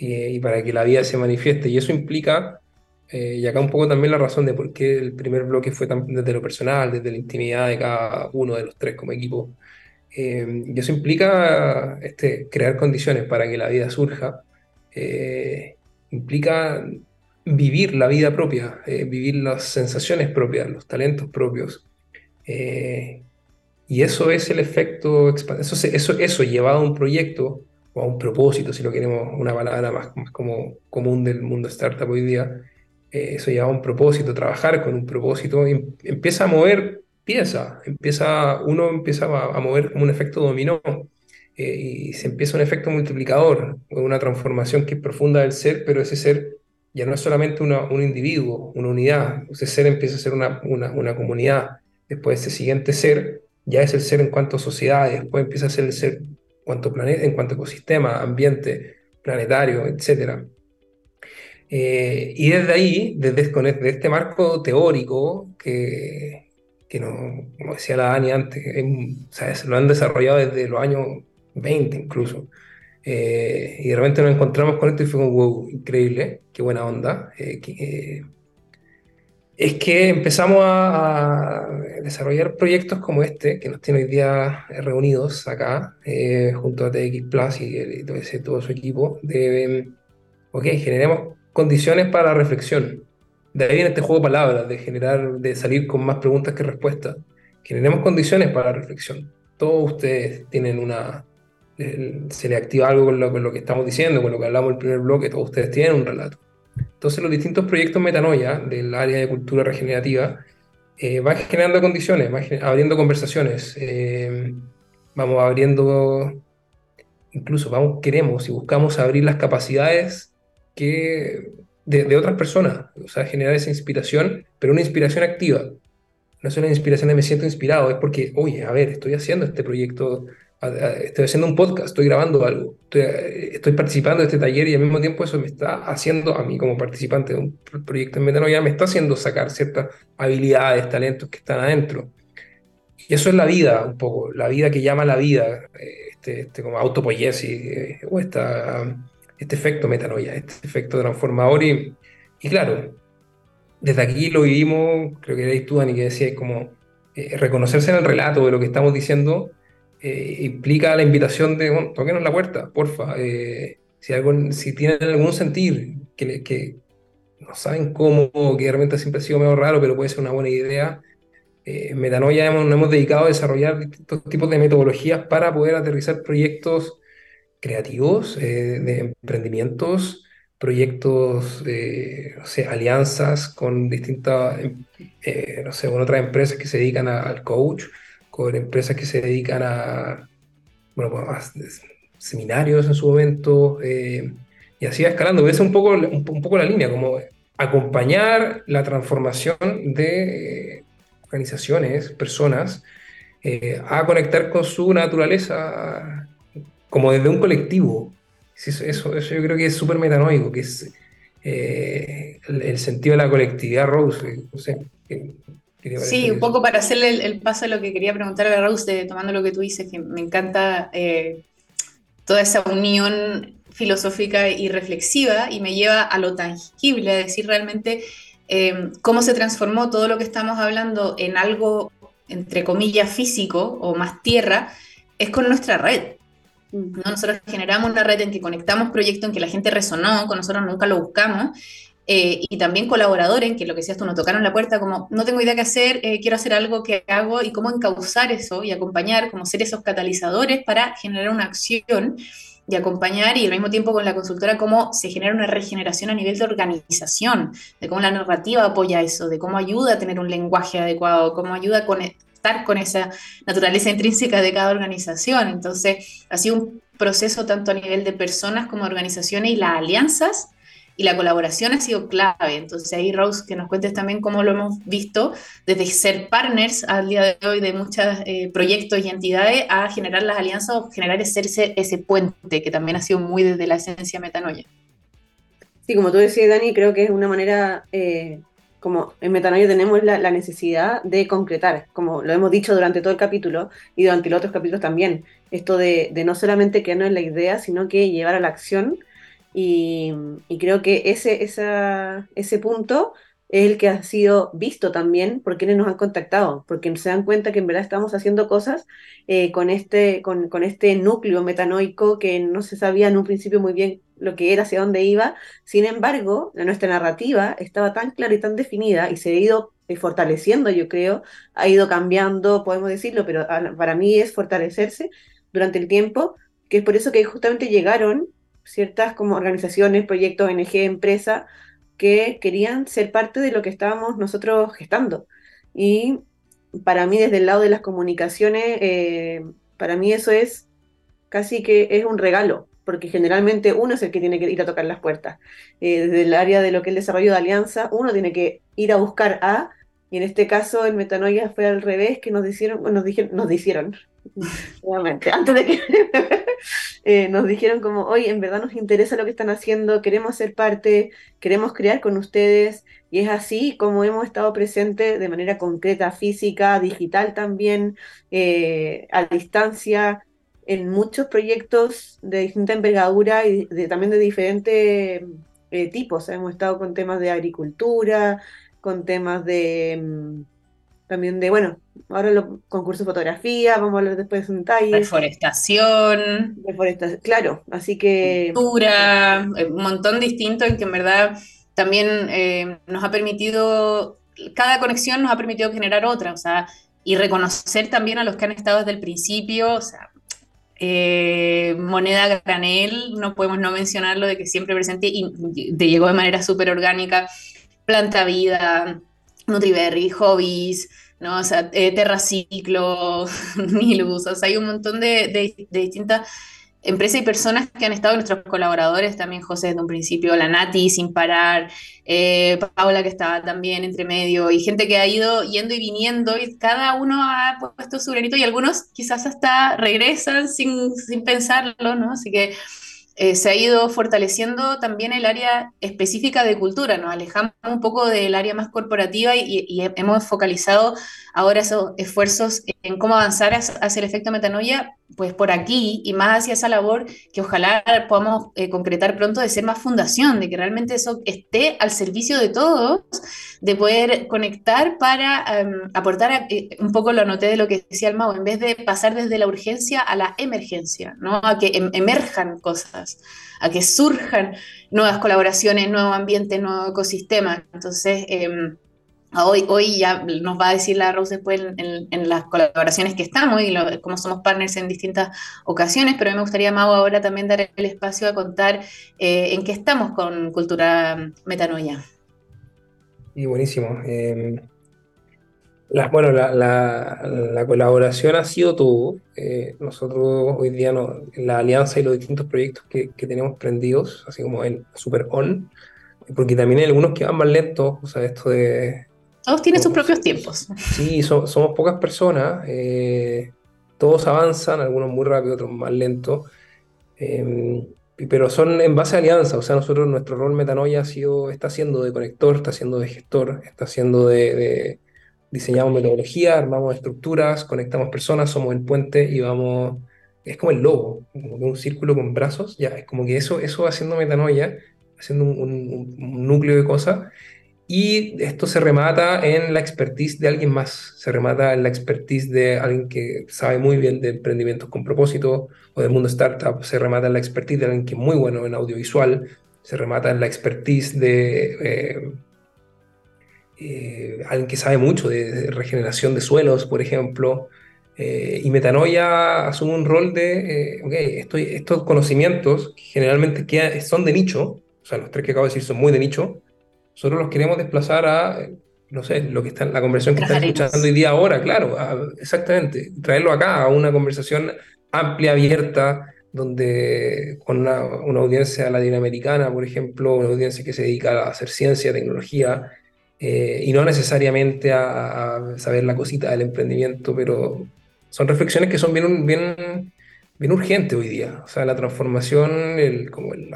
y para que la vida se manifieste. Y eso implica, eh, y acá un poco también la razón de por qué el primer bloque fue desde lo personal, desde la intimidad de cada uno de los tres como equipo. Eh, y eso implica este, crear condiciones para que la vida surja. Eh, implica vivir la vida propia, vivir las sensaciones propias, los talentos propios. y eso es el efecto, eso, eso, eso llevado a un proyecto o a un propósito, si lo queremos una palabra más, más como común del mundo startup hoy día, eh, eso lleva a un propósito, trabajar con un propósito, em, empieza a mover pieza, empieza, uno empieza a, mover como un efecto dominó eh, y se empieza un efecto multiplicador, una transformación que es profunda del ser, pero ese ser ya no es solamente un individuo, una unidad, ese ser empieza a ser una, una, una comunidad, después ese siguiente ser ya es el ser en cuanto a sociedad, después empieza a ser el ser cuanto planeta, en cuanto ecosistema, ambiente planetario, etc. Eh, y desde ahí, desde, este marco teórico que, que no, como decía la Dani antes, lo han desarrollado desde los años 20 incluso. Eh, y de repente nos encontramos con esto y fue como, wow, increíble, qué buena onda. Eh, es que empezamos a, desarrollar proyectos como este, que nos tiene hoy día reunidos acá, eh, junto a TX Plus y, todo, su equipo, de, ok, generemos condiciones para la reflexión. de ahí viene este juego de palabras, de generar, de salir con más preguntas que respuestas. Generemos condiciones para reflexión. Todos ustedes tienen una, se le activa algo con lo, con lo, que estamos diciendo, con lo que hablamos en el primer bloque, todos ustedes tienen un relato. Entonces los distintos proyectos metanoia del área de cultura regenerativa eh, van generando condiciones, van abriendo conversaciones, eh, vamos abriendo, incluso vamos, queremos y buscamos abrir las capacidades que, de, de otras personas, o sea, generar esa inspiración, pero una inspiración activa. No es una inspiración de me siento inspirado, es porque, oye, a ver, estoy haciendo este proyecto estoy haciendo un podcast, estoy grabando algo, estoy, participando de este taller y al mismo tiempo eso me está haciendo, a mí como participante de un proyecto en Metanoia, me está haciendo sacar ciertas habilidades, talentos que están adentro. Y eso es la vida, un poco, la vida que llama la vida, este, este como autopoiesis, eh, o esta, este efecto metanoia, este efecto transformador. Y, y claro, desde aquí lo vivimos, creo que erais tú, Dani, que decías como eh, reconocerse en el relato de lo que estamos diciendo eh, implica la invitación de, bueno, toquenos la puerta, porfa. Eh, si, algo, si tienen algún sentir, que, no saben cómo, que realmente siempre ha sido medio raro, pero puede ser una buena idea. Eh, en Metanoia hemos, nos hemos dedicado a desarrollar distintos tipos de metodologías para poder aterrizar proyectos creativos, de emprendimientos, proyectos, sé, alianzas con distintas, no sé, con otras empresas que se dedican al coach con empresas que se dedican a, bueno, seminarios en su momento, eh, y así va escalando. Esa es un poco, un, poco la línea, como acompañar la transformación de organizaciones, personas, eh, a conectar con su naturaleza como desde un colectivo. Eso, eso, yo creo que es súper metanoico, que es eh, el, sentido de la colectividad, Rose. Sí, un poco para hacerle el, paso a lo que quería preguntar a Rose, tomando lo que tú dices, que me encanta eh, toda esa unión filosófica y reflexiva y me lleva a lo tangible, a decir realmente eh, cómo se transformó todo lo que estamos hablando en algo, entre comillas, físico o más tierra, es con nuestra red. ¿no? Nosotros generamos una red en que conectamos proyectos en que la gente resonó, con nosotros nunca lo buscamos, eh, y también colaboradores, que lo que decías tú, nos tocaron la puerta como, no tengo idea qué hacer, eh, quiero hacer algo que hago y cómo encauzar eso y acompañar, como ser esos catalizadores para generar una acción y acompañar y al mismo tiempo con la consultora cómo se genera una regeneración a nivel de organización, de cómo la narrativa apoya eso, de cómo ayuda a tener un lenguaje adecuado, cómo ayuda a conectar con esa naturaleza intrínseca de cada organización. Entonces, ha sido un proceso tanto a nivel de personas como organizaciones y las alianzas y la colaboración ha sido clave. Entonces ahí, Rose, que nos cuentes también cómo lo hemos visto desde ser partners al día de hoy de muchos eh, proyectos y entidades a generar las alianzas o generar ese, ese puente que también ha sido muy desde la esencia metanoia. Sí, como tú decías, Dani, creo que es una manera, eh, como en Metanoia tenemos la, necesidad de concretar, como lo hemos dicho durante todo el capítulo y durante los otros capítulos también, esto de, de no solamente quedarnos en la idea, sino que llevar a la acción y, creo que ese, ese punto es el que ha sido visto también por quienes nos han contactado, porque se dan cuenta que en verdad estamos haciendo cosas eh, con, este, con, con, este núcleo metanoico que no se sabía en un principio muy bien lo que era, hacia dónde iba. Sin embargo, nuestra narrativa estaba tan clara y tan definida y se ha ido eh, fortaleciendo, yo creo, ha ido cambiando, podemos decirlo, pero para mí es fortalecerse durante el tiempo, que es por eso que justamente llegaron ciertas como organizaciones, proyectos, ONG, empresas que querían ser parte de lo que estábamos nosotros gestando. Y para mí, desde el lado de las comunicaciones, eh, para mí eso es casi que es un regalo, porque generalmente uno es el que tiene que ir a tocar las puertas. Eh, desde el área de lo que es el desarrollo de alianza, uno tiene que ir a buscar a, y en este caso en Metanoia fue al revés, que nos nos dijeron, nos dijeron, nuevamente, antes de que eh, nos dijeron como, oye, en verdad nos interesa lo que están haciendo, queremos ser parte, queremos crear con ustedes, y es así como hemos estado presentes de manera concreta, física, digital también, eh, a distancia, en muchos proyectos de distinta envergadura y también de diferentes eh, tipos. Hemos estado con temas de agricultura, con temas de mm, también de, bueno, ahora los concursos de fotografía, vamos a hablar después de detalles. Reforestación. Reforestación, claro, así que... Cultura, eh, un montón distinto en que en verdad también eh, nos ha permitido, cada conexión nos ha permitido generar otra, o sea, y reconocer también a los que han estado desde el principio, o sea, eh, moneda granel, no podemos no mencionarlo de que siempre presente y te llegó de manera súper orgánica, Planta Vida, Nutriberry, Hobbies, ¿no? O sea, eh, Terraciclo, Nilus, o sea, hay un montón de, de, de distintas empresas y personas que han estado nuestros colaboradores, también José desde un principio, la Nati sin parar, eh, Paula que estaba también entre medio, y gente que ha ido yendo y viniendo, y cada uno ha puesto su granito, y algunos quizás hasta regresan sin, sin pensarlo, ¿no? Así que eh, se ha ido fortaleciendo también el área específica de cultura, nos alejamos un poco del área más corporativa y, hemos focalizado ahora esos esfuerzos en cómo avanzar hacia el efecto metanoia, pues por aquí y más hacia esa labor que ojalá podamos eh, concretar pronto de ser más fundación, de que realmente eso esté al servicio de todos, de poder conectar para em, aportar, eh, un poco lo anoté de lo que decía el Mau, en vez de pasar desde la urgencia a la emergencia, ¿no? a que em, emerjan cosas, a que surjan nuevas colaboraciones, nuevo ambiente, nuevo ecosistema. Entonces, em, Hoy, hoy ya nos va a decir la Rose después en, las colaboraciones que estamos y como somos partners en distintas ocasiones, pero a mí me gustaría, Mau, ahora también dar el espacio a contar eh, en qué estamos con Cultura Metanoia. Y buenísimo. Em, bueno, la, colaboración ha sido todo. Eh, nosotros hoy día la alianza y los distintos proyectos que, que tenemos prendidos, así como en Super On, porque también hay algunos que van más lentos, o sea, esto de todos tienen sus propios tiempos. Sí, somos pocas personas, eh, todos avanzan, algunos muy rápido, otros más lento, em, pero son en base a alianza, o sea, nosotros, nuestro rol metanoia ha sido, está siendo de conector, está siendo de gestor, está siendo de, diseñamos metodología, armamos estructuras, conectamos personas, somos el puente y vamos, es como el logo, como un círculo con brazos, ya, es como que eso, eso haciendo metanoia, haciendo un, un núcleo de cosas, y esto se remata en la expertise de alguien más, se remata en la expertise de alguien que sabe muy bien de emprendimientos con propósito o del mundo startup, se remata en la expertise de alguien que es muy bueno en audiovisual, se remata en la expertise de eh, eh, alguien que sabe mucho de, regeneración de suelos, por ejemplo. Eh, y Metanoia asume un rol de, ok, estos conocimientos generalmente son de nicho, o sea, los tres que acabo de decir son muy de nicho, nosotros los queremos desplazar a, no sé, lo que está, la conversación que están escuchando hoy día ahora, claro, exactamente, traerlo acá a una conversación amplia, abierta, donde con una, audiencia latinoamericana, por ejemplo, una audiencia que se dedica a hacer ciencia, tecnología, eh, y no necesariamente a, saber la cosita del emprendimiento, pero son reflexiones que son bien, bien bien urgente hoy día. O sea, la transformación, el, como el,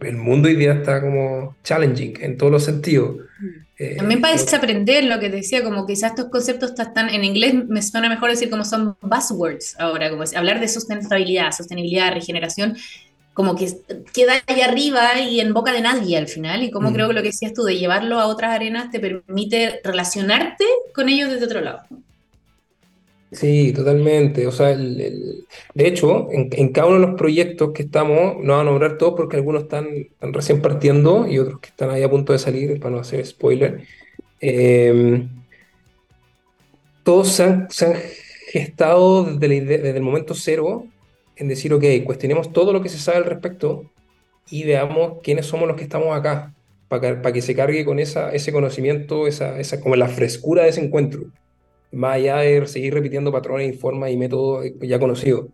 el, mundo hoy día está como challenging en todos los sentidos. Mm. Eh, También para desaprender lo que te decía, como quizás estos conceptos están en inglés, me suena mejor decir como son buzzwords ahora, como hablar de sustentabilidad, sostenibilidad, regeneración, como que queda ahí arriba y en boca de nadie al final, y como mm. creo que lo que decías tú de llevarlo a otras arenas te permite relacionarte con ellos desde otro lado. Sí, totalmente. O sea, el, de hecho, en, cada uno de los proyectos que estamos, no van a nombrar todos porque algunos están, recién partiendo y otros que están ahí a punto de salir, para no hacer spoiler. Em, todos se han, gestado desde, desde, el momento cero en decir, ok, cuestionemos todo lo que se sabe al respecto y veamos quiénes somos los que estamos acá, para que, que se cargue con esa, ese conocimiento, esa, esa, como la frescura de ese encuentro más allá de seguir repitiendo patrones y formas y métodos ya conocidos.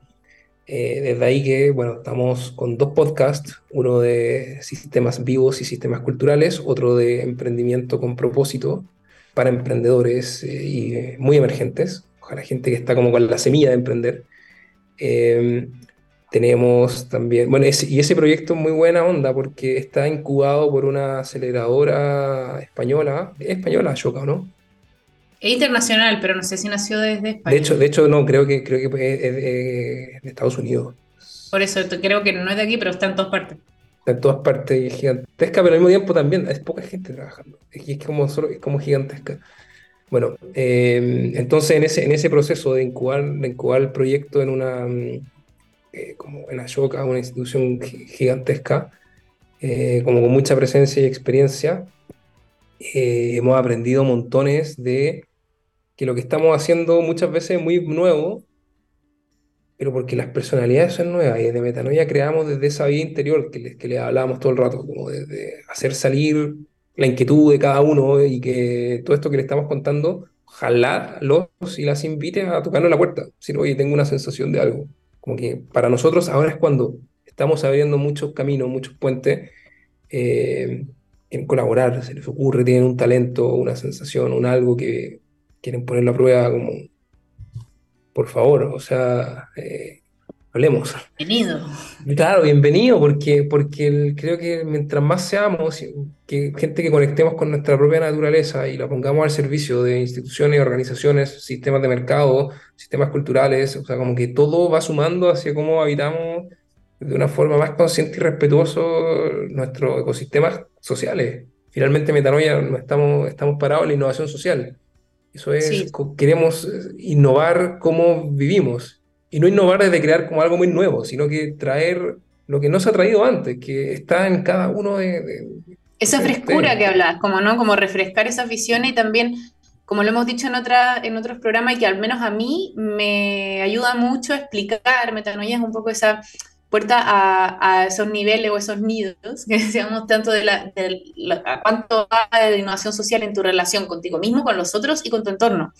Eh, desde ahí que, bueno, estamos con dos podcasts, uno de sistemas vivos y sistemas culturales, otro de emprendimiento con propósito para emprendedores eh, y eh, muy emergentes, ojalá gente que está como con la semilla de emprender. tenemos también, bueno, y ese proyecto es muy buena onda porque está incubado por una aceleradora española, española, Choca, ¿no? Es internacional, pero no sé si nació desde España. De hecho, de hecho no, creo que, creo que es de, Estados Unidos. Por eso creo que no es de aquí, pero está en todas partes. Está en todas partes y es gigantesca, pero al mismo tiempo también es poca gente trabajando. Es, como, solo, es como gigantesca. Bueno, eh, entonces en ese, en ese proceso de incubar, de incubar el proyecto en una, eh, como en Ashoka, una institución gigantesca, eh, como con mucha presencia y experiencia, eh, hemos aprendido montones de que lo que estamos haciendo muchas veces es muy nuevo, pero porque las personalidades son nuevas y de Metanoia creamos desde esa vida interior que les, que les hablábamos todo el rato, como de, hacer salir la inquietud de cada uno y que todo esto que le estamos contando, jalarlos y las invite a tocarnos la puerta, decir, oye, tengo una sensación de algo. Como que para nosotros ahora es cuando estamos abriendo muchos caminos, muchos puentes, eh, quieren colaborar, se les ocurre, tienen un talento, una sensación, un algo que quieren ponerlo a prueba como, por favor, o sea, eh, hablemos. Bienvenido. Claro, bienvenido, porque, porque creo que mientras más seamos, que gente que conectemos con nuestra propia naturaleza y la pongamos al servicio de instituciones, organizaciones, sistemas de mercado, sistemas culturales, o sea, como que todo va sumando hacia cómo habitamos de una forma más consciente y respetuoso nuestros ecosistemas sociales. Finalmente, Metanoia no estamos, estamos parados en la innovación social. Eso es, queremos eh, innovar cómo vivimos. Y no innovar desde crear como algo muy nuevo, sino que traer lo que no se ha traído antes, que está en cada uno de... esa frescura que hablas, como no, como refrescar esas visiones y también, como lo hemos dicho en, otra, en otros programas, y que al menos a mí me ayuda mucho a explicar, metanoia es un poco esa puerta a, esos niveles o esos nidos que decíamos tanto de, la, a cuánto va de innovación social en tu relación contigo mismo, con los otros y con tu entorno.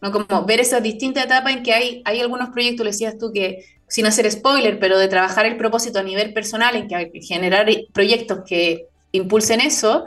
¿no? Como ver esas distintas etapas en que hay, hay algunos proyectos, le decías tú, que sin hacer spoiler, pero de trabajar el propósito a nivel personal, en que generar proyectos que impulsen eso,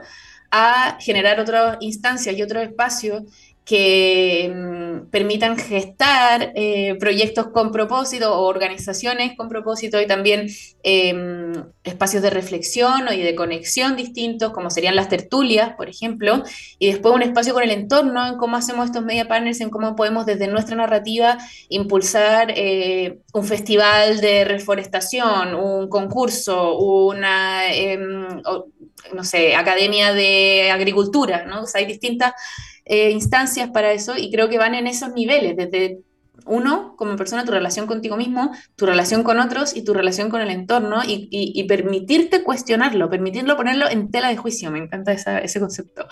a generar otras instancias y otros espacios que mm, permitan gestar eh, proyectos con propósito o organizaciones con propósito y también em, espacios de reflexión y de conexión distintos, como serían las tertulias, por ejemplo, y después un espacio con el entorno, en cómo hacemos estos media partners, en cómo podemos desde nuestra narrativa impulsar eh, un festival de reforestación, un concurso, una, em, no sé, academia de agricultura, ¿no? O sea, hay distintas eh, instancias para eso y creo que van en esos niveles, desde uno, como persona, tu relación contigo mismo, tu relación con otros y tu relación con el entorno y, permitirte cuestionarlo, permitirlo ponerlo en tela de juicio. Me encanta ese concepto.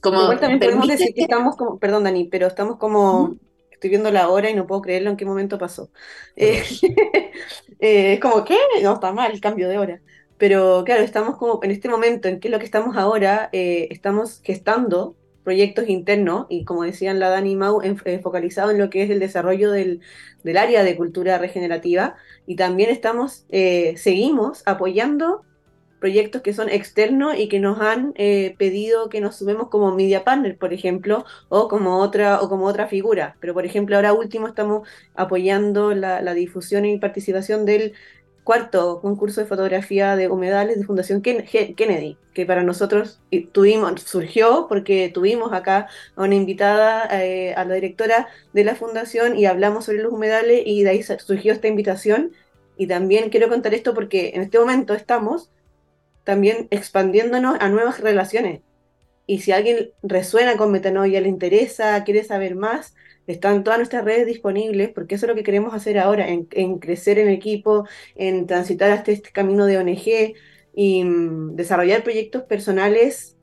Como Igual también podemos decir que estamos como, perdón Dani, pero estamos como, estoy viendo la hora y no puedo creerlo en qué momento pasó. Eh, eh, es como, ¿qué? No, está mal el cambio de hora. Pero claro, estamos como en este momento en que lo que estamos ahora, estamos gestando proyectos internos y como decían la Dani Mau, focalizado en lo que es el desarrollo del, área de cultura regenerativa y también estamos, eh, seguimos apoyando proyectos que son externos y que nos han eh, pedido que nos sumemos como media partner, por ejemplo, o como otra, o como otra figura. Pero, por ejemplo, ahora último estamos apoyando la, la difusión y participación del cuarto concurso de fotografía de humedales de Fundación Kennedy, que para nosotros tuvimos, surgió porque tuvimos acá a una invitada, eh, a la directora de la fundación y hablamos sobre los humedales y de ahí surgió esta invitación. Y también quiero contar esto porque en este momento estamos también expandiéndonos a nuevas relaciones. Y si alguien resuena con metanoia, le interesa, quiere saber más, están todas nuestras redes disponibles, porque eso es lo que queremos hacer ahora, en, crecer en equipo, en transitar hasta este camino de ONG y mm, desarrollar proyectos personales,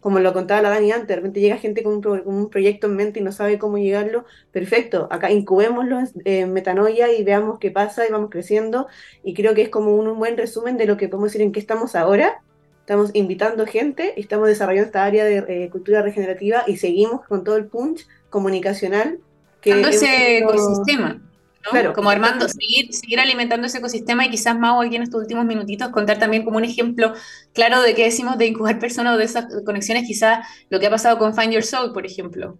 como lo contaba la Dani antes, de repente llega gente con un, proyecto en mente y no sabe cómo llegarlo, perfecto, acá incubémoslo en metanoia y veamos qué pasa y vamos creciendo, y creo que es como un, buen resumen de lo que podemos decir en qué estamos ahora, estamos invitando gente, estamos desarrollando esta área de eh, cultura regenerativa y seguimos con todo el punch comunicacional. Que ese ecosistema. Claro. Como Armando, seguir, seguir alimentando ese ecosistema y quizás Mau aquí en estos últimos minutitos contar también como un ejemplo claro de qué decimos de incubar personas o de esas conexiones, quizás lo que ha pasado con Find Your Soul, por ejemplo.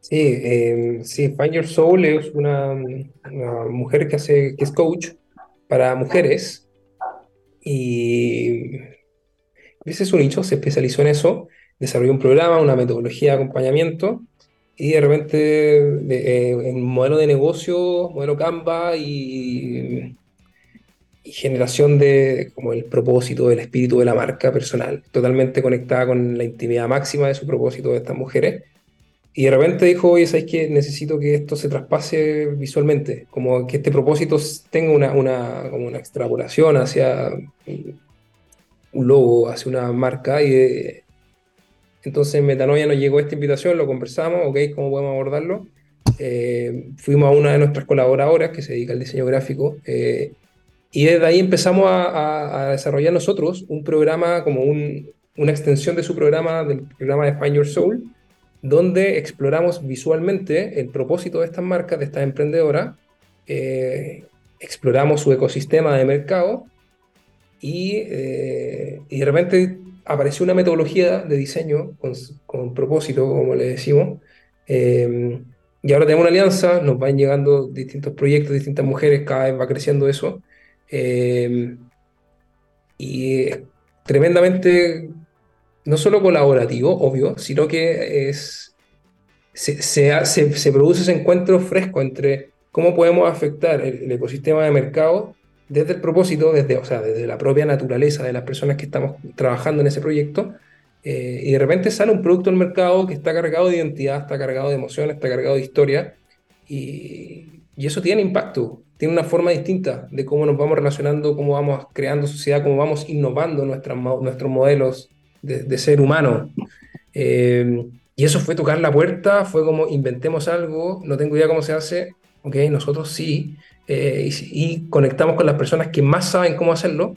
Sí, eh, sí, Find Your Soul es una, mujer que hace, que es coach para mujeres y ese es un nicho, se especializó en eso, desarrolló un programa, una metodología de acompañamiento y de repente eh, en modelo de negocio, modelo Canva y, generación de como el propósito, el espíritu de la marca personal, totalmente conectada con la intimidad máxima de su propósito de estas mujeres. Y de repente dijo, oye, ¿sabes qué? Necesito que esto se traspase visualmente, como que este propósito tenga una, una, como una extrapolación hacia un logo, hacia una marca y Entonces Metanoia nos llegó esta invitación, lo conversamos, ok, ¿cómo podemos abordarlo? Eh, fuimos a una de nuestras colaboradoras que se dedica al diseño gráfico eh, y desde ahí empezamos a, desarrollar nosotros un programa como una extensión de su programa, del programa de Find Your Soul, donde exploramos visualmente el propósito de estas marcas, de estas emprendedoras, eh, exploramos su ecosistema de mercado y, y de repente apareció una metodología de diseño con, propósito, como le decimos, eh, y ahora tenemos una alianza, nos van llegando distintos proyectos, distintas mujeres, cada vez va creciendo eso, eh, y es tremendamente, no solo colaborativo, obvio, sino que es, se, se, se, produce ese encuentro fresco entre cómo podemos afectar el ecosistema de mercado desde el propósito, desde, o sea, desde la propia naturaleza de las personas que estamos trabajando en ese proyecto, eh, y de repente sale un producto al mercado que está cargado de identidad, está cargado de emociones, está cargado de historia, y, y, eso tiene impacto, tiene una forma distinta de cómo nos vamos relacionando, cómo vamos creando sociedad, cómo vamos innovando nuestras, nuestros modelos de, de ser humano. Eh, y eso fue tocar la puerta, fue como inventemos algo, no tengo idea cómo se hace, ok, nosotros sí, eh, y, conectamos con las personas que más saben cómo hacerlo.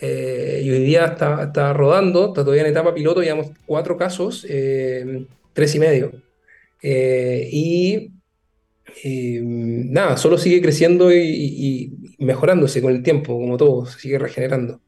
Eh, y hoy día está, está, rodando, está todavía en etapa piloto, llevamos cuatro casos, eh, tres y medio. y nada, solo sigue creciendo y, y, mejorándose con el tiempo, como todo, se sigue regenerando.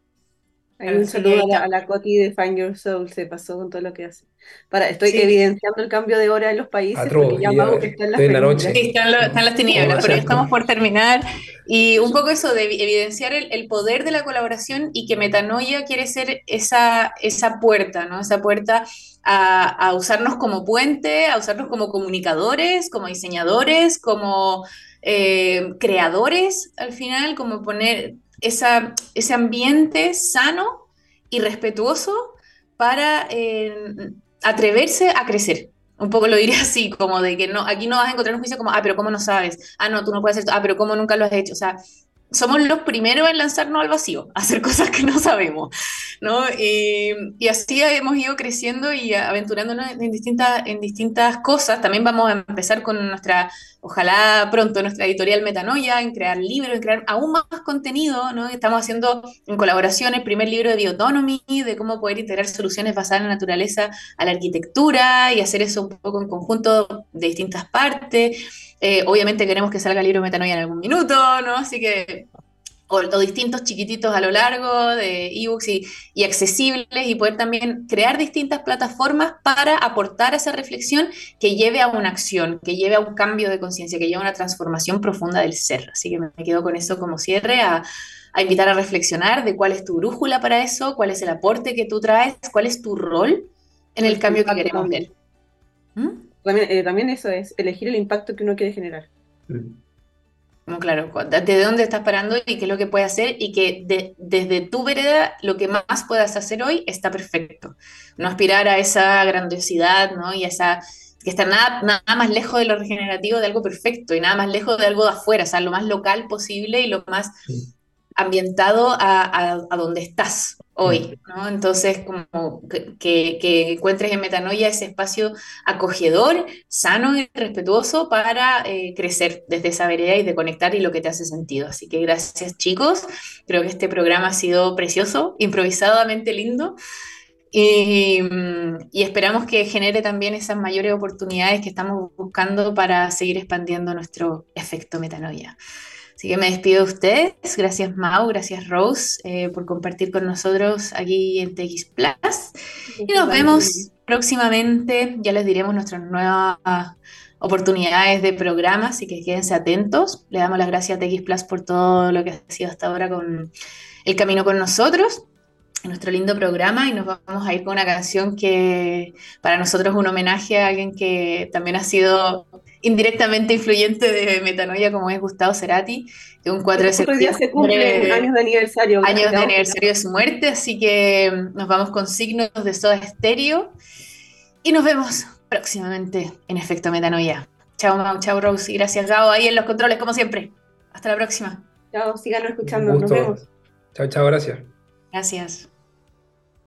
Un saludo a la, Coti de Find Your Soul, se pasó con todo lo que hace. Para, estoy evidenciando el cambio de hora en los países porque ya que está en la noche. Sí, están, las tinieblas, pero estamos por terminar. Y un poco eso de evidenciar el, poder de la colaboración y que Metanoia quiere ser esa, esa puerta, ¿no? Esa puerta a, a usarnos como puente, a usarnos como comunicadores, como diseñadores, como eh, creadores, al final, como poner esa, ese ambiente sano y respetuoso para eh, atreverse a crecer. Un poco lo diría así, como de que no, aquí no vas a encontrar un juicio como, ah, pero ¿cómo no sabes? Ah, no, tú no puedes hacer esto. Ah, pero ¿cómo nunca lo has hecho? O sea, somos los primeros en lanzarnos al vacío, hacer cosas que no sabemos, ¿no? Y, y, así hemos ido creciendo y aventurándonos en distintas, en cosas. También vamos a empezar con nuestra, ojalá pronto, nuestra editorial Metanoia, en crear libros, en crear aún más contenido, ¿no? Estamos haciendo en colaboración el primer libro de Biotonomy, de cómo poder integrar soluciones basadas en la naturaleza a la arquitectura y hacer eso un poco en conjunto de distintas partes. Eh, obviamente queremos que salga el libro Metanoia en algún minuto, ¿no? Así que, o, distintos chiquititos a lo largo de ebooks y, y, accesibles y poder también crear distintas plataformas para aportar esa reflexión que lleve a una acción, que lleve a un cambio de conciencia, que lleve a una transformación profunda del ser. Así que me quedo con eso como cierre a, a invitar a reflexionar de cuál es tu brújula para eso, cuál es el aporte que tú traes, cuál es tu rol en el cambio que queremos ver. ¿Mm? Eh, también, eso es elegir el impacto que uno quiere generar. Mm. claro, desde dónde estás parando y qué es lo que puedes hacer y que desde tu vereda lo que más puedas hacer hoy está perfecto. No aspirar a esa grandiosidad, ¿no? Y a esa que está nada, nada más lejos de lo regenerativo de algo perfecto y nada más lejos de algo de afuera, o sea, lo más local posible y lo más ambientado a, a, donde estás hoy, mm. ¿no? Entonces, como que, encuentres en Metanoia ese espacio acogedor, sano y respetuoso para eh, crecer desde esa vereda y de conectar y lo que te hace sentido. Así que gracias chicos, creo que este programa ha sido precioso, improvisadamente lindo. Y, y, esperamos que genere también esas mayores oportunidades que estamos buscando para seguir expandiendo nuestro efecto metanoia. Así que me despido de ustedes. Gracias Mau, gracias Rose eh, por compartir con nosotros aquí en TX Plus. Y nos vemos próximamente. Ya les diremos nuestras nuevas oportunidades de programa, así que quédense atentos. Le damos las gracias a TX Plus por todo lo que ha sido hasta ahora con el camino con nosotros nuestro lindo programa y nos vamos a ir con una canción que para nosotros es un homenaje a alguien que también ha sido indirectamente influyente de Metanoia como es Gustavo Cerati, que un 4 de septiembre se cumple años de aniversario. Años de aniversario de su muerte, así que nos vamos con signos de Soda Estéreo y nos vemos próximamente en Efecto Metanoia. Chao Mau, chao Rose y gracias Gao ahí en los controles como siempre. Hasta la próxima. Chao, sigan escuchando, nos vemos. Chao, chao, gracias. Gracias.